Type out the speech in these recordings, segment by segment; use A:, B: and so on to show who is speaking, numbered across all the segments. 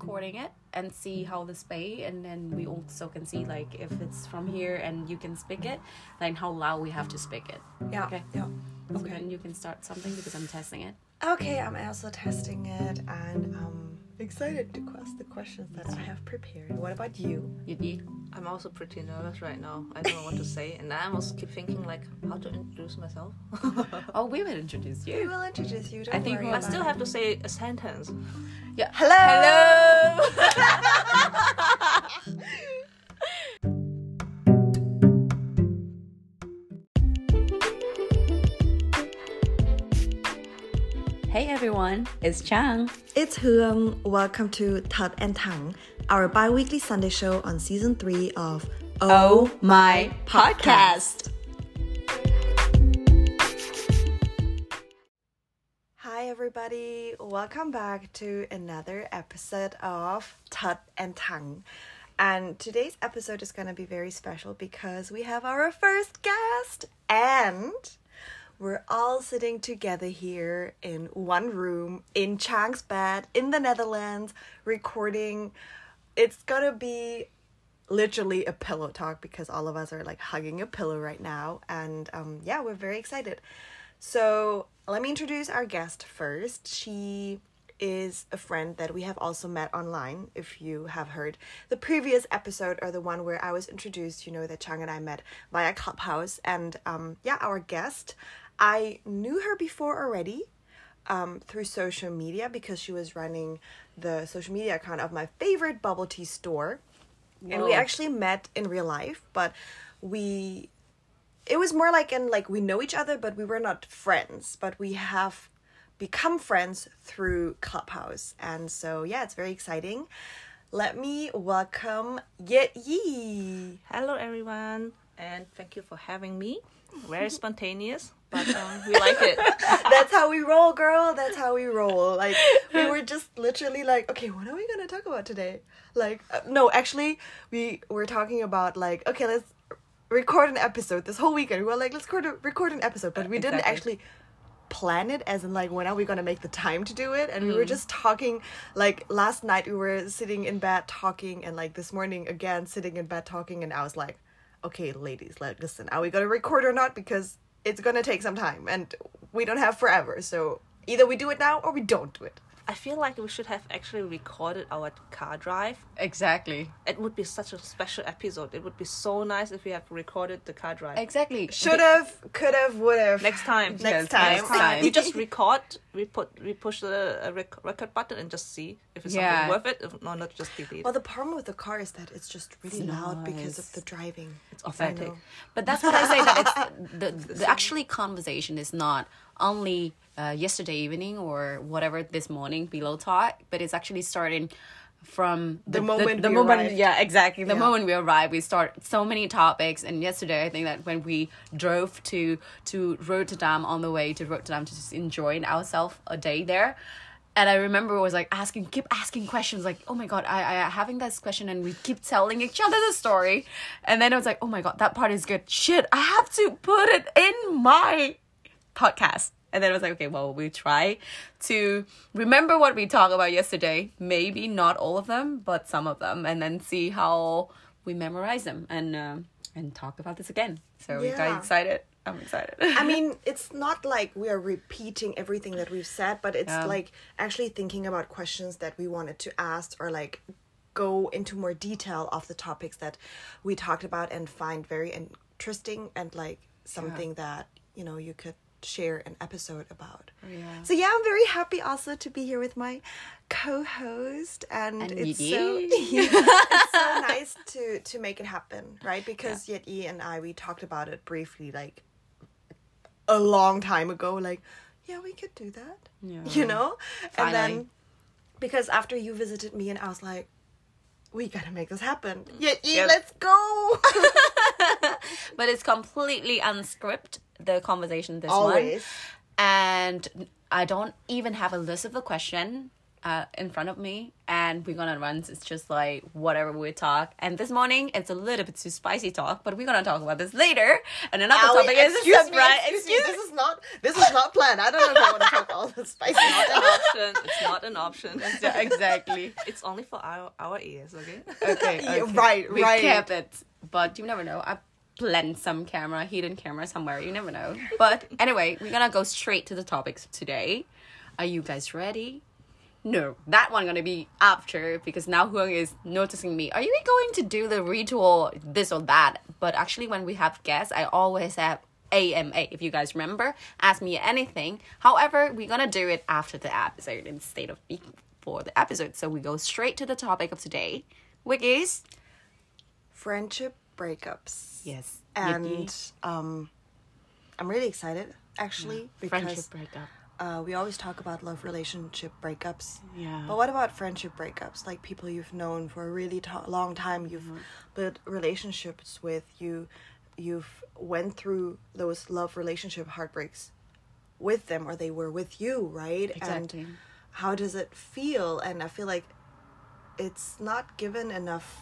A: recording it and see mm-hmm. how the spay and then we also can see like if it's from here and you can speak it then how loud we have to speak it
B: Yeah.
A: Okay.
B: Yeah.
A: so
B: Okay.
A: then you can start something because i'm testing it
B: Okay, I'm also testing it and I'm excited to ask the questions that I have prepared. What about you?
A: Yudi.
C: I'm also pretty nervous right now. I don't know what to say, and I almost keep thinking like how to introduce myself.
A: oh we will introduce you.
B: We will introduce you. Don't
A: I think
B: worry
A: we-
C: I still
B: it.
C: have to say a sentence.
A: yeah
B: Hello.
A: hello hey everyone it's Trang
B: It's Huam. Welcome to Thật and Thẳng, our bi-weekly Sunday show on season three of
A: oh, oh my podcast
B: Hi, everybody. Welcome back to another episode of Thật and Thẳng. And today's episode is going to be very special because we have our first guest and we're all sitting together here in one room in Trang's bed in the Netherlands recording. It's to be literally a pillow talk because all of us are like hugging a pillow right now. And um yeah we're very excited. So let me introduce our guest first. She is a friend that we have also met online if you have heard the previous episode or the one where i was introduced you know that Trang and i met via clubhouse. And um yeah our guest i knew her before already um, through social media because she was running the social media account of my favorite bubble tea store. And we actually met in real life but we it was more like in like we know each other but we were not friends but we have become friends through clubhouse. And so yeah it's very exciting. Let me welcome Yet-Yie
C: Hello, everyone, and thank you for having me. Very spontaneous, but um, we like it.
B: that's how we roll girl. That's how we roll. Like we were just literally like okay what are we gonna talk about today? Like uh, no actually we were talking about like okay let's record an episode this whole weekend. We were like let's record, a, record an episode but we didn't actually plan it as in like when are we gonna make the time to do it? And we were just talking like last night we were sitting in bed talking and like this morning again sitting in bed talking and i was like okay ladies like listen are we gonna record or not? Because it's gonna take some time and we don't have forever so either we do it now or we don't do it
C: I feel like we should have actually recorded our car drive.
A: exactly
C: It would be such a special episode. It would be so nice if we have recorded the car drive.
A: exactly
B: should have could have would have
C: Next time.
B: next
A: Yes,
B: time,
A: next time.
C: we just record. We put. We push the uh, rec- record button and just see if it's
A: Yeah.
C: something worth it. If not, not just delete.
B: well the problem with the car is that it's just really
A: It's
B: loud because of the driving
C: it's authentic.
A: But that's what I say. That it's the, the actually conversation is not only uh, yesterday evening or whatever this morning below talk, but it's actually starting from
B: The moment
A: the,
B: we
A: moment
B: arrived.
A: yeah exactly the
B: Yeah.
A: moment we arrived we start so many topics and yesterday i think that when we drove to to rotterdam on the way to rotterdam to just enjoy ourselves a day there and I remember was like asking, keep asking questions, like, oh my god, I, I having this question, and we keep telling each other the story, and then I was like, oh my god, that part is good. Shit, I have to put it in my podcast. And then I was like, okay, well, we try to remember what we talked about yesterday. Maybe not all of them, but some of them, and then see how we memorize them and uh, and talk about this again. So we
B: Yeah.
A: got excited. I'm excited.
B: I mean, it's not like we are repeating everything that we've said, but it's
A: Yeah.
B: like actually thinking about questions that we wanted to ask or like go into more detail of the topics that we talked about and find very interesting and like something that, you know, you could share an episode about.
A: Yeah.
B: So yeah, I'm very happy also to be here with my co-host and,
A: And
B: it's so
A: Yi.
B: it's so nice to to make it happen, right? Because Yet-Yie and I we talked about it briefly like a long time ago like yeah, we could do that.
A: Yeah.
B: You know? And then because after you visited me and I was like we gotta make this happen. Yet-Yie,
C: Yeah.
B: let's go.
A: but it's completely unscripted the conversation this
B: Always.
A: one and i don't even have a list of the question uh, in front of me and we're gonna run it's just like whatever we talk and this morning it's a little bit too spicy talk but we're gonna talk about this later and another
B: Owie,
A: topic is
B: excuse me,
A: surprise
B: excuse me, This is not this is not planned. I don't know if I want to talk all the Spicy.
C: not an option. It's not an option.
A: exactly.
C: It's only for our our ears, okay?
A: Okay,
B: Yeah, right,
A: we
B: right.
A: kept it, but you never know. I blend some camera, hidden camera somewhere. You never know. But anyway, we're gonna go straight to the topics today. Are you guys ready? No, that one gonna be after because now Huang is noticing me. Are you going to do the ritual this or that? But actually, when we have guests, I always have AMA. If you guys remember, ask me anything. However, we're gonna do it after the episode instead of before the episode. So we go straight to the topic of today, which is
B: Friendship breakups.
A: yes,
B: And um, I'm really excited actually because
A: friendship breakup.
B: Uh, we always talk about love relationship breakups.
A: Yeah.
B: But what about friendship breakups? Like people you've known for a really to- long time, you've
A: Mm-hmm.
B: built relationships with, you, you've went through those love relationship heartbreaks with them, or they were with you, right?
A: Exactly.
B: And how does it feel? And I feel like it's not given enough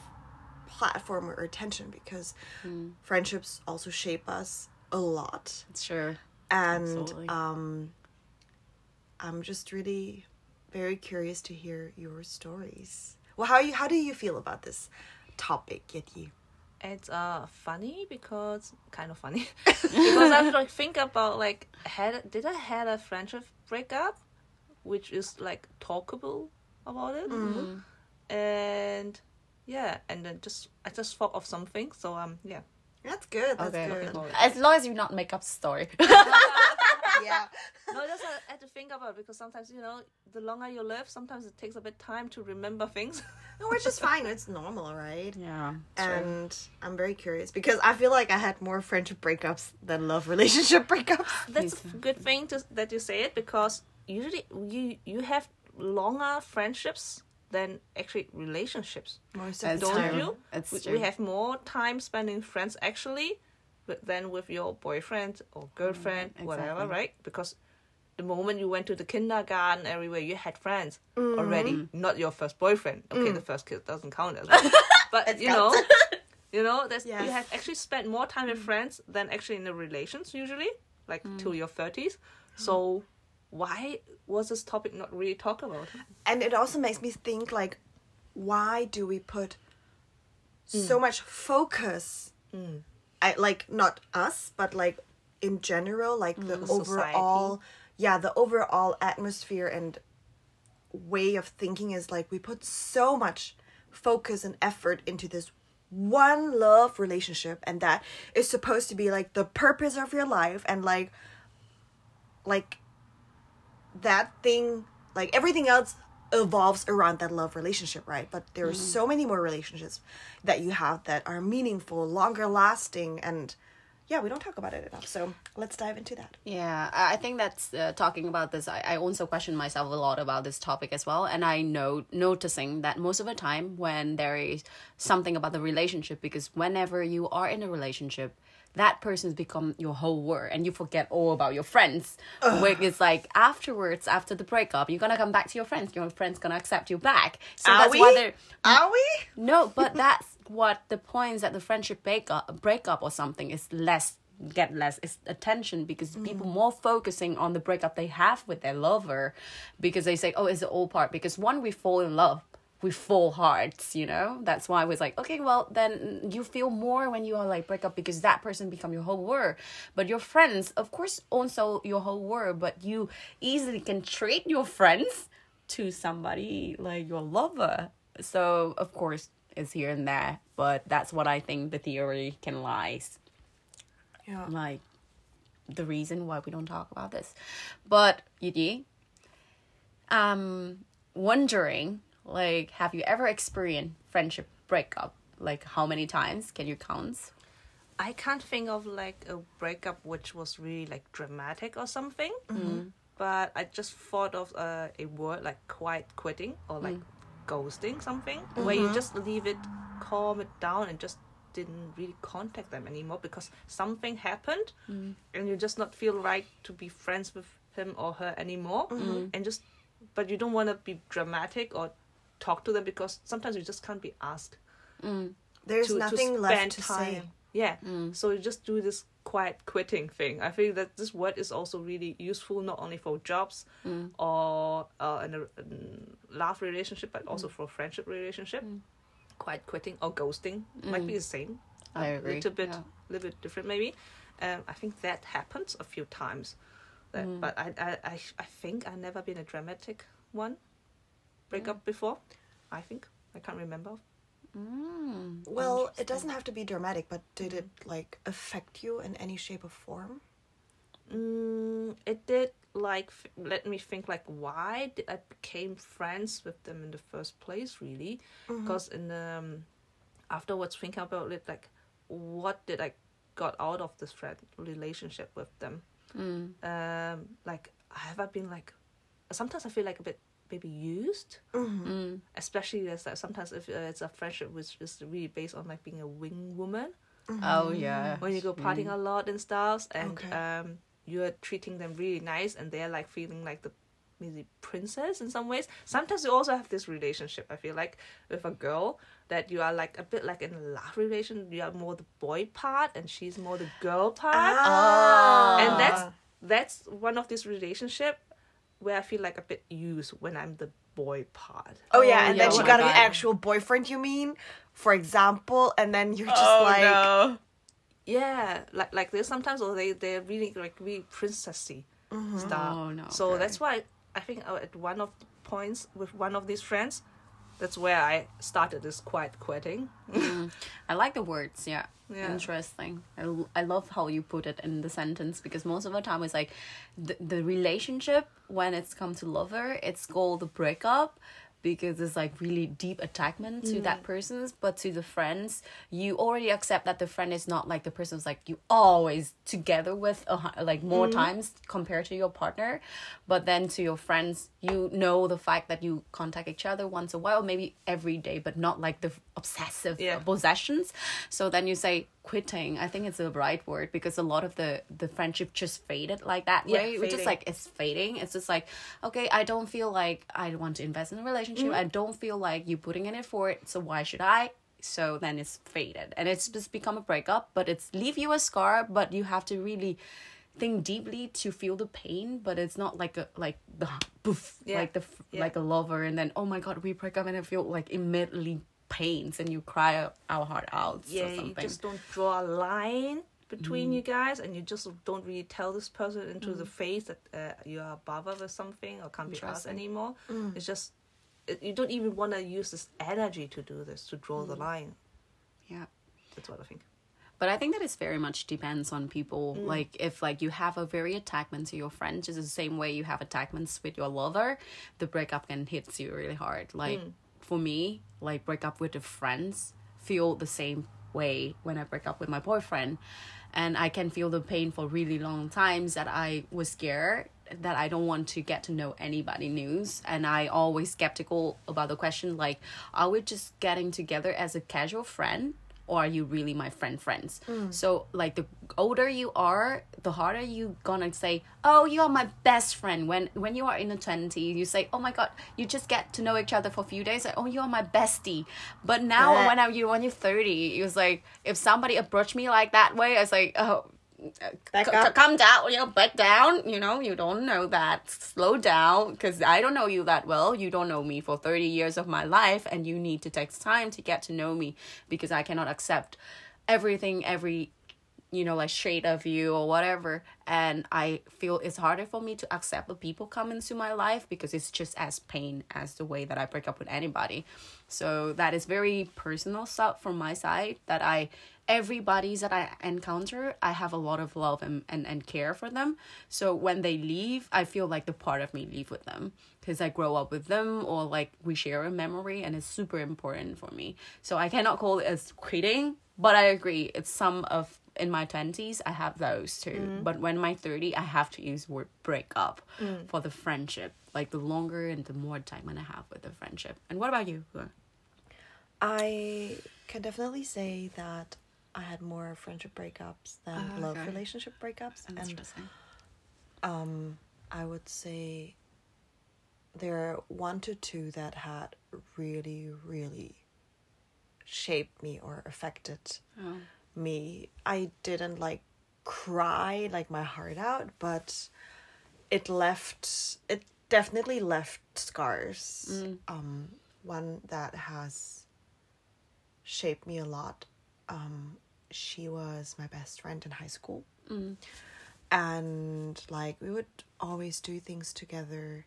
B: platform or attention because
A: Mm.
B: friendships also shape us a lot
A: Sure.
B: and
A: Absolutely.
B: um i'm just really very curious to hear your stories well how you how do you feel about this topic yeti
C: It's uh funny because kind of funny because I have to like think about like had did I had a friendship breakup, which is like talkable about it, and yeah, and then just I just thought of something, so um yeah.
B: that's good that's
A: Okay.
B: good
C: Okay.
A: As long as you not make up story.
B: yeah
C: No, just I had to think about it because sometimes you know the longer you live, sometimes it takes a bit time to remember things.
B: no which is fine it's normal right
A: yeah.
B: and i'm very curious because i feel like i had more friendship breakups than love relationship breakups
C: That's a good thing to, that you say it because usually you you have longer friendships than actually relationships.
B: most of
C: Don't
B: time
C: you?
A: That's
C: we,
A: true.
C: we have more time spending friends actually but than with your boyfriend or girlfriend, mm, whatever,
A: exactly.
C: right? Because the moment you went to the kindergarten, everywhere you had friends already, mm. not your first boyfriend. Okay, mm. the first kid doesn't count as well. but you know, you know, there's
B: Yes.
C: you have actually spent more time with friends than actually in the relations usually, like till your thirties. So why was this topic not really talked about?
B: and it also makes me think like why do we put so much focus I, like not us but like in general like the mm,
C: The
B: overall yeah the overall atmosphere and way of thinking is like we put so much focus and effort into this one love relationship and that is supposed to be like the purpose of your life and like like that thing like everything else evolves around that love relationship right? But there are so many more relationships that you have that are meaningful longer lasting and yeah we don't talk about it enough. So let's dive into that.
A: Yeah, I I think that's uh, talking about this. I, I also question myself a lot about this topic as well, and I know noticing that most of the time when there is something about the relationship, because whenever you are in a relationship, that person's become your whole world, and you forget all about your friends. Which is like afterwards, after the breakup, you're gonna come back to your friends. Your friends gonna accept you back. So
B: are
A: that's
B: we
A: why they're
B: are we
A: no, but that's what the points that the friendship breakup breakup or something is less get less is attention because mm. people more focusing on the breakup they have with their lover because they say oh it's the old part because one we fall in love we fall hard you know? That's why I was like okay well then you feel more when you are like break up because that person become your whole world. But your friends of course also your whole world but you easily can trade your friends to somebody like your lover. So of course it's here and there but that's what i think the theory can lies.
B: Yeah.
A: Like the reason why we don't talk about this. But Yidi, um wondering like have you ever experienced friendship breakup? Like how many times? Can you count?
C: I can't think of like a breakup which was really like dramatic or something. Mm-hmm. But I just thought of uh, a word like quiet quitting or like mm. ghosting something, where you mm-hmm. just leave it, calm it down, and just didn't really contact them anymore because something happened, mm. and you just not feel right to be friends with him or her anymore, mm-hmm. and just but you don't want to be dramatic or talk to them because sometimes you just can't be asked
B: there's
C: to,
B: nothing
C: to
B: left to
C: time.
B: say
C: Yeah. So you just do this quiet quitting thing. I think that this word is also really useful not only for jobs or uh, in a in love relationship, but also for friendship relationship. Quiet quitting or ghosting might be the same.
A: I
C: a
A: agree, A
C: little bit,
A: yeah.
C: little bit different maybe. Um, I think that happens a few times. That,
A: Mm.
C: But I, I, I, I think I've never been a dramatic one. Break
A: Mm.
C: up before. I think I can't remember.
A: Mm,
B: Well, it doesn't have to be dramatic, but did it like affect you in any shape or form?
C: Mm, it did like f- let me think like why did I became friends with them in the first place really because in um afterwards thinking about it like what did I got out of this friend relationship with them
A: Mm.
C: um like have I been like sometimes I feel like a bit maybe used
A: Mm.
C: especially as like sometimes if uh, it's a friendship which is really based on like being a wing woman
A: Oh yeah.
C: when you go partying a lot and stuff and
B: Okay.
C: um you're treating them really nice and they're like feeling like the maybe princess in some ways sometimes you also have this relationship i feel like with a girl that you are like a bit like in a love relation you are more the boy part and she's more the girl part
B: Ah.
C: and that's that's one of this relationship where i feel like a bit used when i'm the boy part
B: Oh yeah,
A: Oh,
B: and
A: yeah,
B: then
A: oh
B: she got an
A: God.
B: actual boyfriend. You mean, for example, and then you're just
A: oh
B: like,
A: no.
C: yeah like like this sometimes or they they're really like really princessy stuff
A: Oh, no,
C: so
A: okay.
C: that's why i think uh, at one of the points with one of these friends that's where i started this quiet quitting mm.
A: I like the words. Yeah.
C: Yeah.
A: Interesting. I, l- I love how you put it in the sentence because most of the time it's like the, the relationship when it's come to lover, it's called the breakup because it's like really deep attachment to that mm. person's but to the friends you already accept that the friend is not like the person's like you always together with a, like more mm. times compared to your partner. But then to your friends you know the fact that you contact each other once a while maybe every day but not like the obsessive
C: Yeah.
A: possessions. So then you say quitting i think it's the right word because a lot of the the friendship just faded like that
C: Yeah,
A: way which is like it's fading. It's just like okay i don't feel like i want to invest in a relationship. Mm-hmm. I don't feel like you putting in effort so why should i? So then it's faded. And it's just become a breakup but it's leave you a scar but you have to really think deeply to feel the pain but it's not like a like the poof
C: Yeah.
A: like the
C: Yeah.
A: like a lover and then oh my god we break up and i feel like immediately pains and you cry our heart out
C: yeah
A: or
C: you just don't draw a line between you mm. guys and you just don't really tell this person into the mm. face that uh, you are bothered with something or can't be asked
A: Interesting.
C: anymore. Mm. It's just it, you don't even want to use this energy to do this to draw the line.
A: Yeah.
C: That's what i think.
A: But I think that it very much depends on people. Like if like you have a very attachment to your friend, just the same way you have attachments with your lover, the breakup can hit you really hard. Like for me, like break up with the friends feel the same way when I break up with my boyfriend. And I can feel the pain for really long times that I was scared that I don't want to get to know anybody news and I always skeptical about the question like are we just getting together as a casual friend or are you really my friend friends? Hmm. So like the older you are the harder you gonna say oh you are my best friend. When when you are in the 20s you say oh my god you just get to know each other for a few days like oh you are my bestie. But now
B: Yeah.
A: when I, you when you're 30 it was like if somebody approached me like that way I was like oh
B: Back up.
A: c- come down, you know, back down. You know, you don't know that. Slow down, because I don't know you that well. You don't know me for thirty years of my life, and you need to take time to get to know me because I cannot accept everything, every you know, like shade of you or whatever. And I feel it's harder for me to accept the people come into my life because it's just as pain as the way that I break up with anybody. So that is very personal stuff from my side that I everybody's that I encounter, I have a lot of love and, and, and care for them. So when they leave, I feel like the part of me leave with them because I grow up with them or like we share a memory and it's super important for me. So I cannot call it as quitting, but I agree. It's some of in my 20s I have those too. Mm-hmm. But when my 30 I have to use word break up mm. for the friendship. Like the longer and the more time I have with the friendship. And what about you?
B: I can definitely say that I had more friendship breakups than
A: ah,
B: love
A: okay.
B: relationship breakups, and
A: Interesting.
B: um, I would say there are one to two that had really, really shaped me or affected
A: Oh.
B: Me. I didn't like cry like my heart out, but it left it definitely left scars. Um one that has shaped me a lot. Um she was my best friend in high school. And like we would always do things together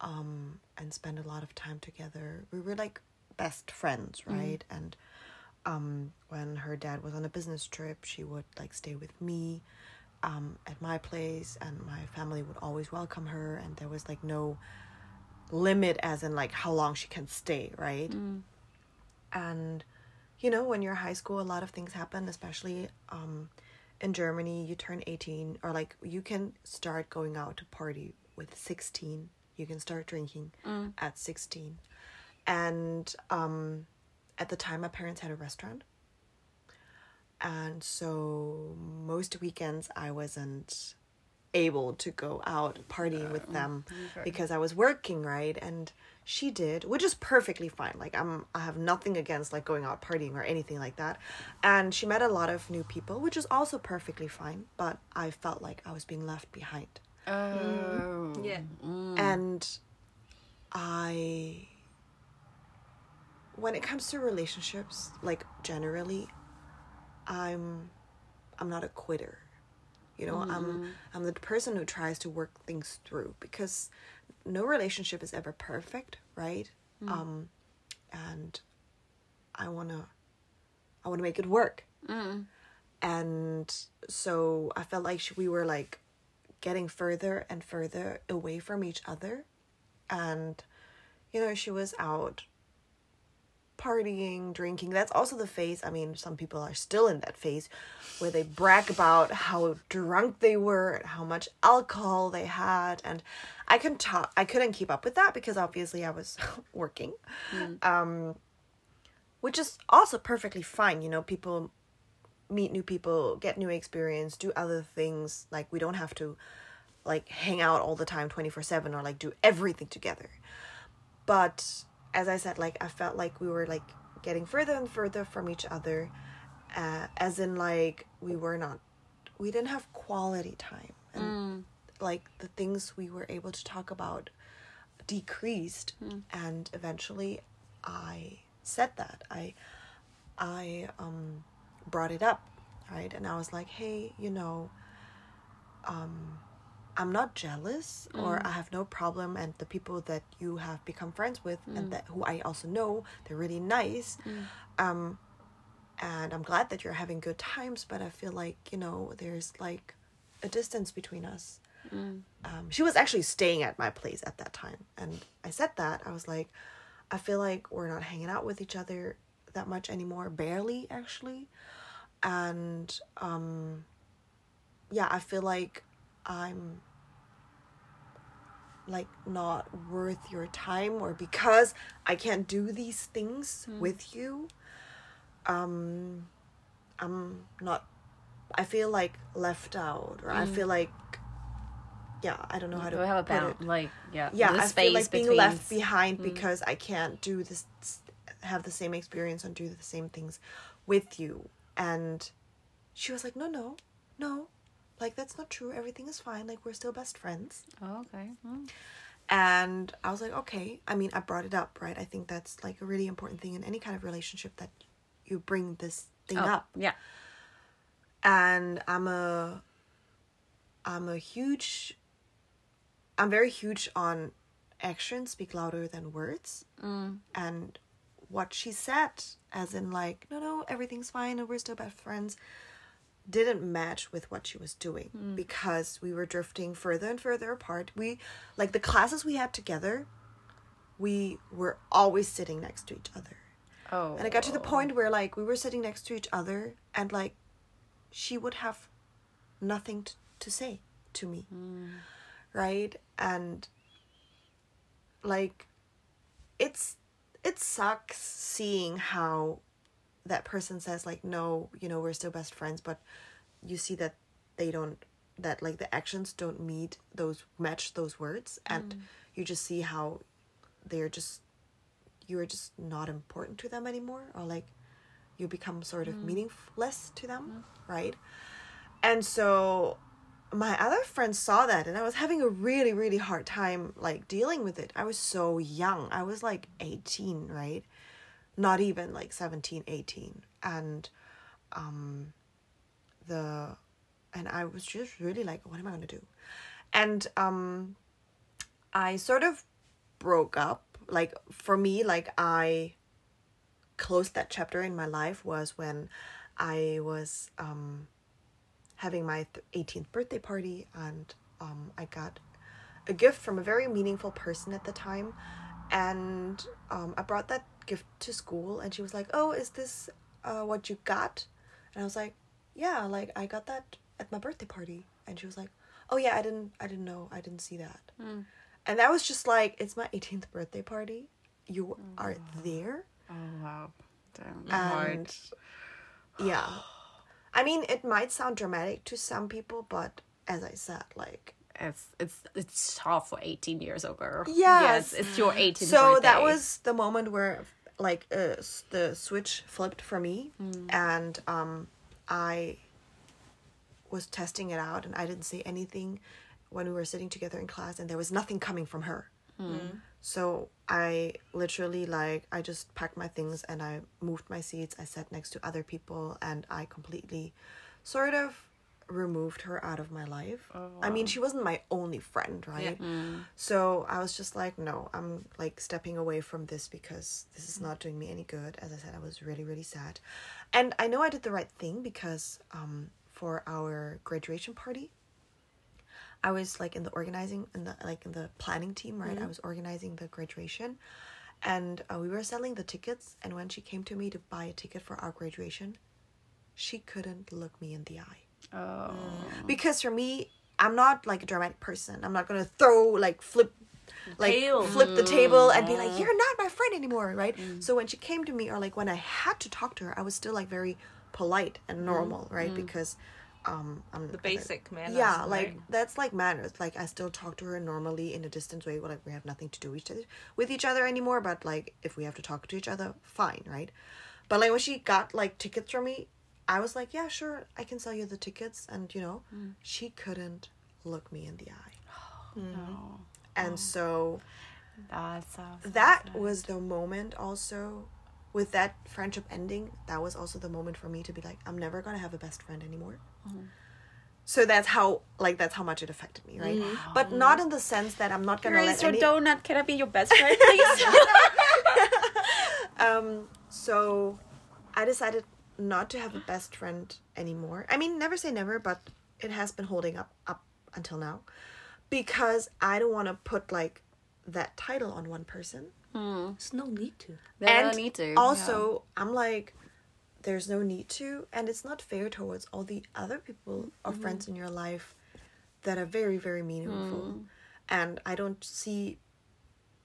B: um and spend a lot of time together. We were like best friends, right? And um when her dad was on a business trip, she would like stay with me um at my place and my family would always welcome her and there was like no limit as in like how long she can stay, right? And you know, when you're high school, a lot of things happen, especially um in Germany, you turn 18 or like you can start going out to party with 16. You can start drinking at 16. And um at the time my parents had a restaurant. And so most weekends I wasn't able to go out partying with oh, them because I was working, right? And she did, which is perfectly fine. Like I'm I have nothing against like going out partying or anything like that. And she met a lot of new people, which is also perfectly fine, but I felt like I was being left behind.
A: Oh.
C: Yeah. Mm.
B: And I when it comes to relationships, like generally, I'm I'm not a quitter. You know, I'm mm-hmm. I'm the person who tries to work things through because no relationship is ever perfect, right? Mm. Um and I want to I want to make it work. Mm. And so I felt like we were like getting further and further away from each other. And, you know, she was out partying, drinking. That's also the phase. I mean, some people are still in that phase where they brag about how drunk they were and how much alcohol they had. And I couldn't talk, I couldn't keep up with that because obviously I was working. Um, which is also perfectly fine. You know, people meet new people, get new experience, do other things. Like we don't have to like hang out all the time 24/7 or like do everything together. But as I said like I felt like we were like getting further and further from each other uh, as in like we were not we didn't have quality time. And like the things we were able to talk about decreased and eventually I said that. I I um brought it up, right? And I was like, "Hey, you know, um I'm not jealous or I have no problem and the people that you have become friends with and that who I also know, they're really nice. Um and I'm glad that you're having good times, but I feel like, you know, there's like a distance between us. Um, she was actually staying at my place at that time. And I said that. I was like, I feel like we're not hanging out with each other that much anymore, barely actually. And um, yeah, I feel like I'm like not worth your time or because I can't do these things hmm. with you um I'm not I feel like left out or I hmm. feel like yeah, I don't know how to
A: We have a
B: put it.
A: like yeah,
B: Yeah,
A: the
B: I
A: space
B: feel like being
A: between
B: left behind hmm. because I can't do this have the same experience and do the same things with you. And she was like, "No, no. No. Like that's not true. Everything is fine. Like we're still best friends."
A: Oh, okay. Mm.
B: And I was like, okay. I mean, I brought it up, right? I think that's like a really important thing in any kind of relationship that you bring this thing
A: Oh,
B: up.
A: yeah.
B: And I'm a I'm a huge I'm very huge on actions speak louder than words. And what she said, as in like, no, no, everything's fine and we're still best friends, didn't match with what she was doing hmm. because we were drifting further and further apart. We like the classes we had together, we were always sitting next to each other.
A: Oh.
B: And it got to the point oh. where like we were sitting next to each other and like she would have nothing t- to say to me. Hmm. Right? And like it's it sucks seeing how that person says like no, you know, we're still best friends, but you see that they don't that like the actions don't meet those match those words and mm. you just see how they're just you're just not important to them anymore or like you become sort of mm. meaningless to them, mm. right? And so my other friends saw that and I was having a really really hard time like dealing with it. I was so young. I was like 18, right? Not even like 17, 18. And um the and I was just really like what am I going to do? And um I sort of broke up. Like for me like I closed that chapter in my life was when I was um having my th- 18th birthday party and um, I got a gift from a very meaningful person at the time and um, I brought that gift to school and she was like oh is this uh, what you got? And I was like yeah like I got that at my birthday party. And she was like oh yeah I didn't I didn't know I didn't see that. And that was just like it's my 18th birthday party. You are there?
A: Oh wow. Damn.
B: and yeah. I mean it might sound dramatic to some people but as i said like
A: It's it's it's tough for eighteen years old girl.
B: Yes.
A: it's your 18th
B: so that was the moment where like uh, the switch flipped for me and um i was testing it out and i didn't say anything when we were sitting together in class and there was nothing coming from her. So i literally like i just packed my things and i moved my seats. I sat next to other people and i completely sort of removed her out of my life i mean she wasn't my only friend right Yeah. so I was just like, no, I'm like stepping away from this because this is not doing me any good. As I said, I was really, really sad. And I know I did the right thing because um, for our graduation party, I was like in the organizing in the like in the planning team, right? I was organizing the graduation, and uh, we were selling the tickets. And when she came to me to buy a ticket for our graduation, she couldn't look me in the eye
A: Oh.
B: because for me i'm not like a dramatic person. I'm not gonna throw like flip like flip the table and be like mm. you're not my friend anymore right? Mm. So when she came to me or like when i had to talk to her i was still like very polite and mm. normal right? Because um i'm
C: The basic manners.
B: yeah like
C: right?
B: that's like manners. Like i still talk to her normally in a distance way like we have nothing to do each other with each other anymore but like if we have to talk to each other fine right? But like when she got like tickets from me i was like yeah sure i can sell you the tickets and you know mm. she couldn't look me in the eye. Oh mm-hmm.
A: No.
B: and oh. so
A: That's
B: that was the moment also with that friendship ending that was also the moment for me to be like i'm never gonna have a best friend anymore. Mm-hmm. So that's how like that's how much it affected me right? Mm-hmm. But not in the sense that i'm not gonna
A: Here
B: let
A: your
B: any
A: donut. Can I be your best friend, please?
B: um so i decided not to have a best friend anymore. I mean never say never but it has been holding up up until now. Because i don't want to put like that title on one person. Hmm.
C: There's no need to.
A: There's no need to.
B: also i'm like there's no need to and it's not fair towards all the other people or mm-hmm. friends in your life that are very very meaningful. Hmm. And i don't see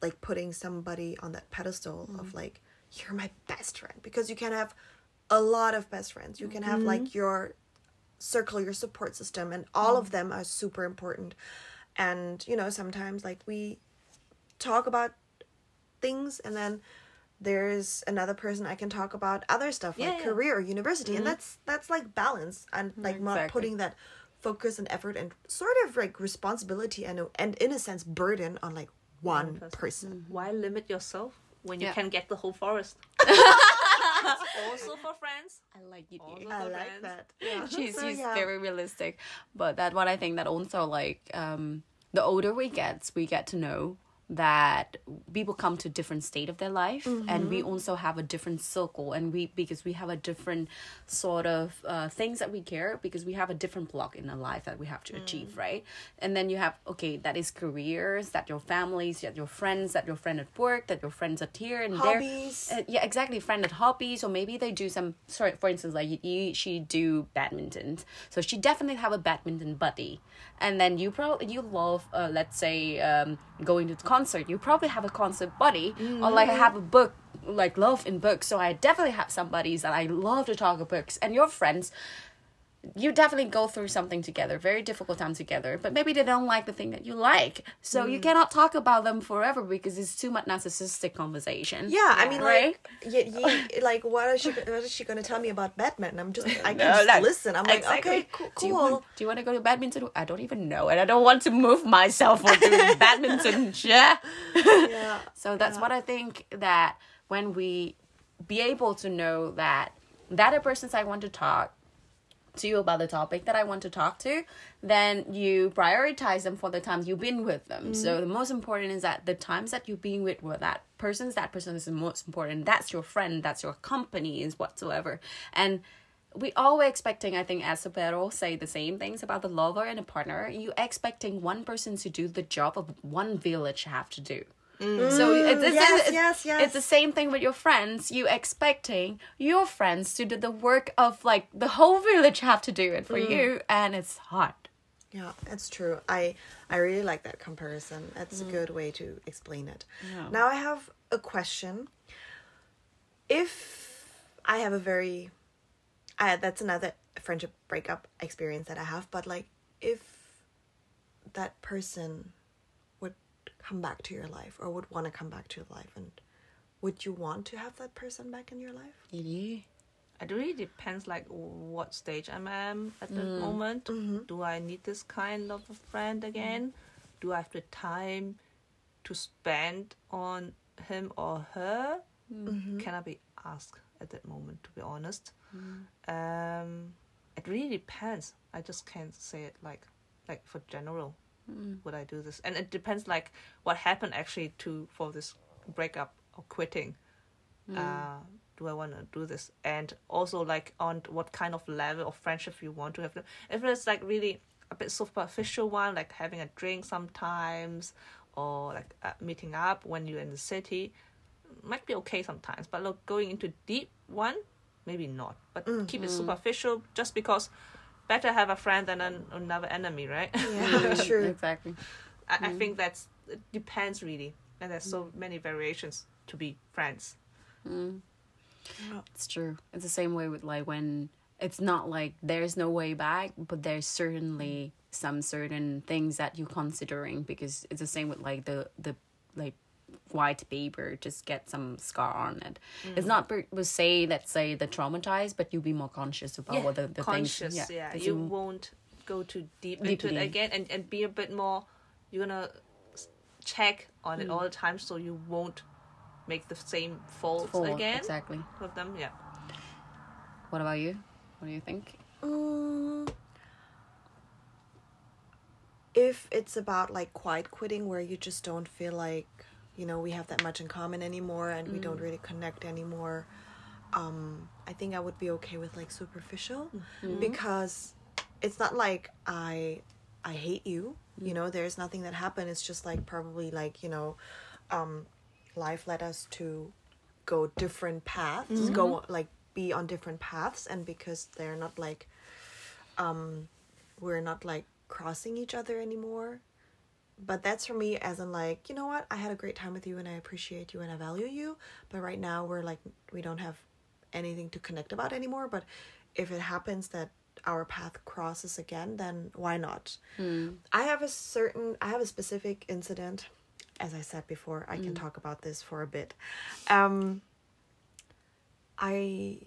B: like putting somebody on that pedestal of mm-hmm. like you're my best friend because you can have a lot of best friends you can have mm-hmm. like your circle your support system and all of mm. them are super important and you know sometimes like we talk about things and then there's another person I can talk about other stuff like
C: Yeah, yeah.
B: career, university, and mm-hmm. that's that's like balance and mm-hmm. like not putting that focus and effort and sort of like responsibility and and in a sense burden on like one
C: person.
B: person.
C: Why limit yourself when you
A: Yeah.
C: can get the whole forest? also for friends.
A: I like it.
C: Also
B: I like
C: friends.
B: that. Yeah.
A: she's,
B: So,
A: she's
B: yeah.
A: very realistic but that what i think that also like um the older we get we get to know that people come to different state of their life and we also have a different circle and we because we have a different sort of uh, things that we care because we have a different block in our life that we have to achieve right? And then you have okay that is careers that your families that your friends that your friend at work that your friends at here and
B: Hobbies.
A: there uh, yeah exactly friend at hobbies or maybe they do some sorry for instance like you, you she do badminton. So she definitely have a badminton buddy. And then you probably you love uh, let's say um, going to the concert. You probably have a concert buddy or like I have a book like love in books. So i definitely have some buddies that i love to talk about books. And your friends you definitely go through something together, very difficult time together, but maybe they don't like the thing that you like. So
B: Mm.
A: you cannot talk about them forever because it's too much narcissistic conversation.
B: Yeah, I mean,
A: Right?
B: like, y- y- like, what is she? What is she gonna tell me about badminton? I'm just, I can
A: No,
B: just listen. I'm like,
A: exactly.
B: okay, cool,
A: Do you, want, do you want to go to badminton? I don't even know, and I don't want to move myself or do badminton. Yeah.
B: yeah,
A: So that's what I think that when we be able to know that that a person's I want to talk to you about the topic that I want to talk to, then you prioritize them for the times you've been with them. Mm-hmm. So the most important is that the times that you've been with with that person's that person is the most important. That's your friend, that's your company, is whatsoever. And we always expecting, I think, as Supero say the same things about the lover and a partner. You expecting one person to do the job of one village have to do. Mm. Mm, so it's, it's,
B: yes,
A: it's,
B: yes, yes.
A: it's the same thing with your friends. You expecting your friends to do the work of like the whole village have to do it for mm. you, and it's hard.
B: Yeah, it's true. I I really like that comparison. That's a good way to explain it.
A: Yeah.
B: Now I have a question. If I have a very I that's another friendship breakup experience that I have, but like if that person come back to your life or would want to come back to your life and would you want to have that person back in your life?
A: Yeah.
C: It really depends, like what stage I'm am at the mm. moment. Mm-hmm. Do I need this kind of a friend again? Mm-hmm. Do I have the time to spend on him or her? Mm-hmm. Can I be asked at that moment? To be honest, mm. um, it really depends. I just can't say it like like for general. Would I do this? And it depends, like what happened actually to for this breakup or quitting uh, do I want to do this? And also like on what kind of level of friendship you want to have. If it's like really a bit superficial one, like having a drink sometimes, or like uh, meeting up when you're in the city, might be okay sometimes. But look, going into deep one, maybe not. But keep it superficial, just because better have a friend than an, another enemy, right?
B: Yeah, true.
A: Exactly.
C: I, I mm. think that's it depends really, and there's so many variations to be friends. Mm.
A: It's true. It's the same way with like when it's not like there's no way back, but there's certainly some certain things that you're considering because it's the same with like the the like white paper just get some scar on it. It's not per per se that say the traumatized, but you'll be more conscious about what the, the
C: conscious.
A: things.
C: Yeah, you won't go too deep into
A: Deeply.
C: it again, and and be a bit more. You're gonna check on
A: Mm.
C: it all the time, so you won't make the same faults
A: fall
C: again
A: exactly.
C: with them. Yeah.
A: What about you? What do you think?
B: Mm, if it's about like quiet quitting where you just don't feel like you know we have that much in common anymore and we don't really connect anymore. Um i think i would be okay with like superficial because it's not like i i hate you you know there's nothing that happened. It's just like probably like you know um life led us to go different paths go like be on different paths and because they're not like um we're not like crossing each other anymore but that's for me as in like you know what? I had a great time with you and i appreciate you and i value you but right now we're like we don't have anything to connect about anymore but if it happens that our path crosses again then why not? I have a certain i have a specific incident as i said before i can talk about this for a bit. Um i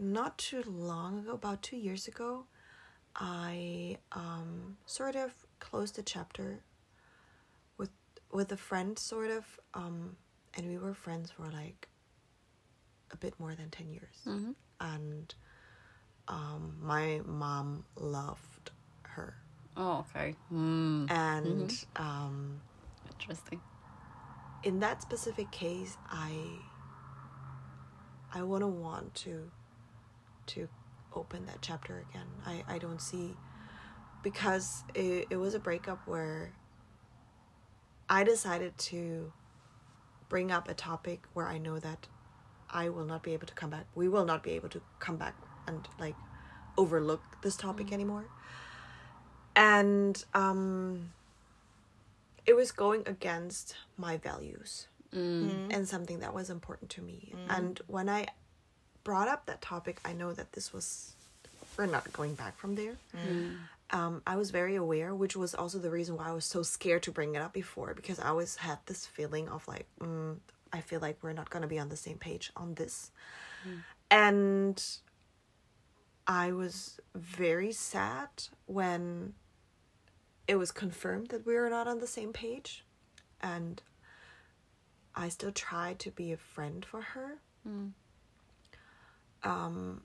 B: not too long ago about two years ago I um sort of closed a chapter with a friend sort of um and we were friends for like a bit more than 10 years.
A: Mm-hmm.
B: And um my mom loved her.
A: Oh, okay. Mm,
B: And um
A: interesting.
B: in that specific case I I wouldn't want to to open that chapter again. I, I don't see because it, it was a breakup where I decided to bring up a topic where I know that I will not be able to come back. We will not be able to come back and like overlook this topic mm. anymore. And um it was going against my values mm. Mm. and something that was important to me. And when I brought up that topic, I know that this was we're not going back from there. Um, I was very aware, which was also the reason why I was so scared to bring it up before because I always had this feeling of like, mm, I feel like we're not gonna be on the same page on this, and I was very sad when it was confirmed that we were not on the same page, and I still tried to be a friend for her. Um,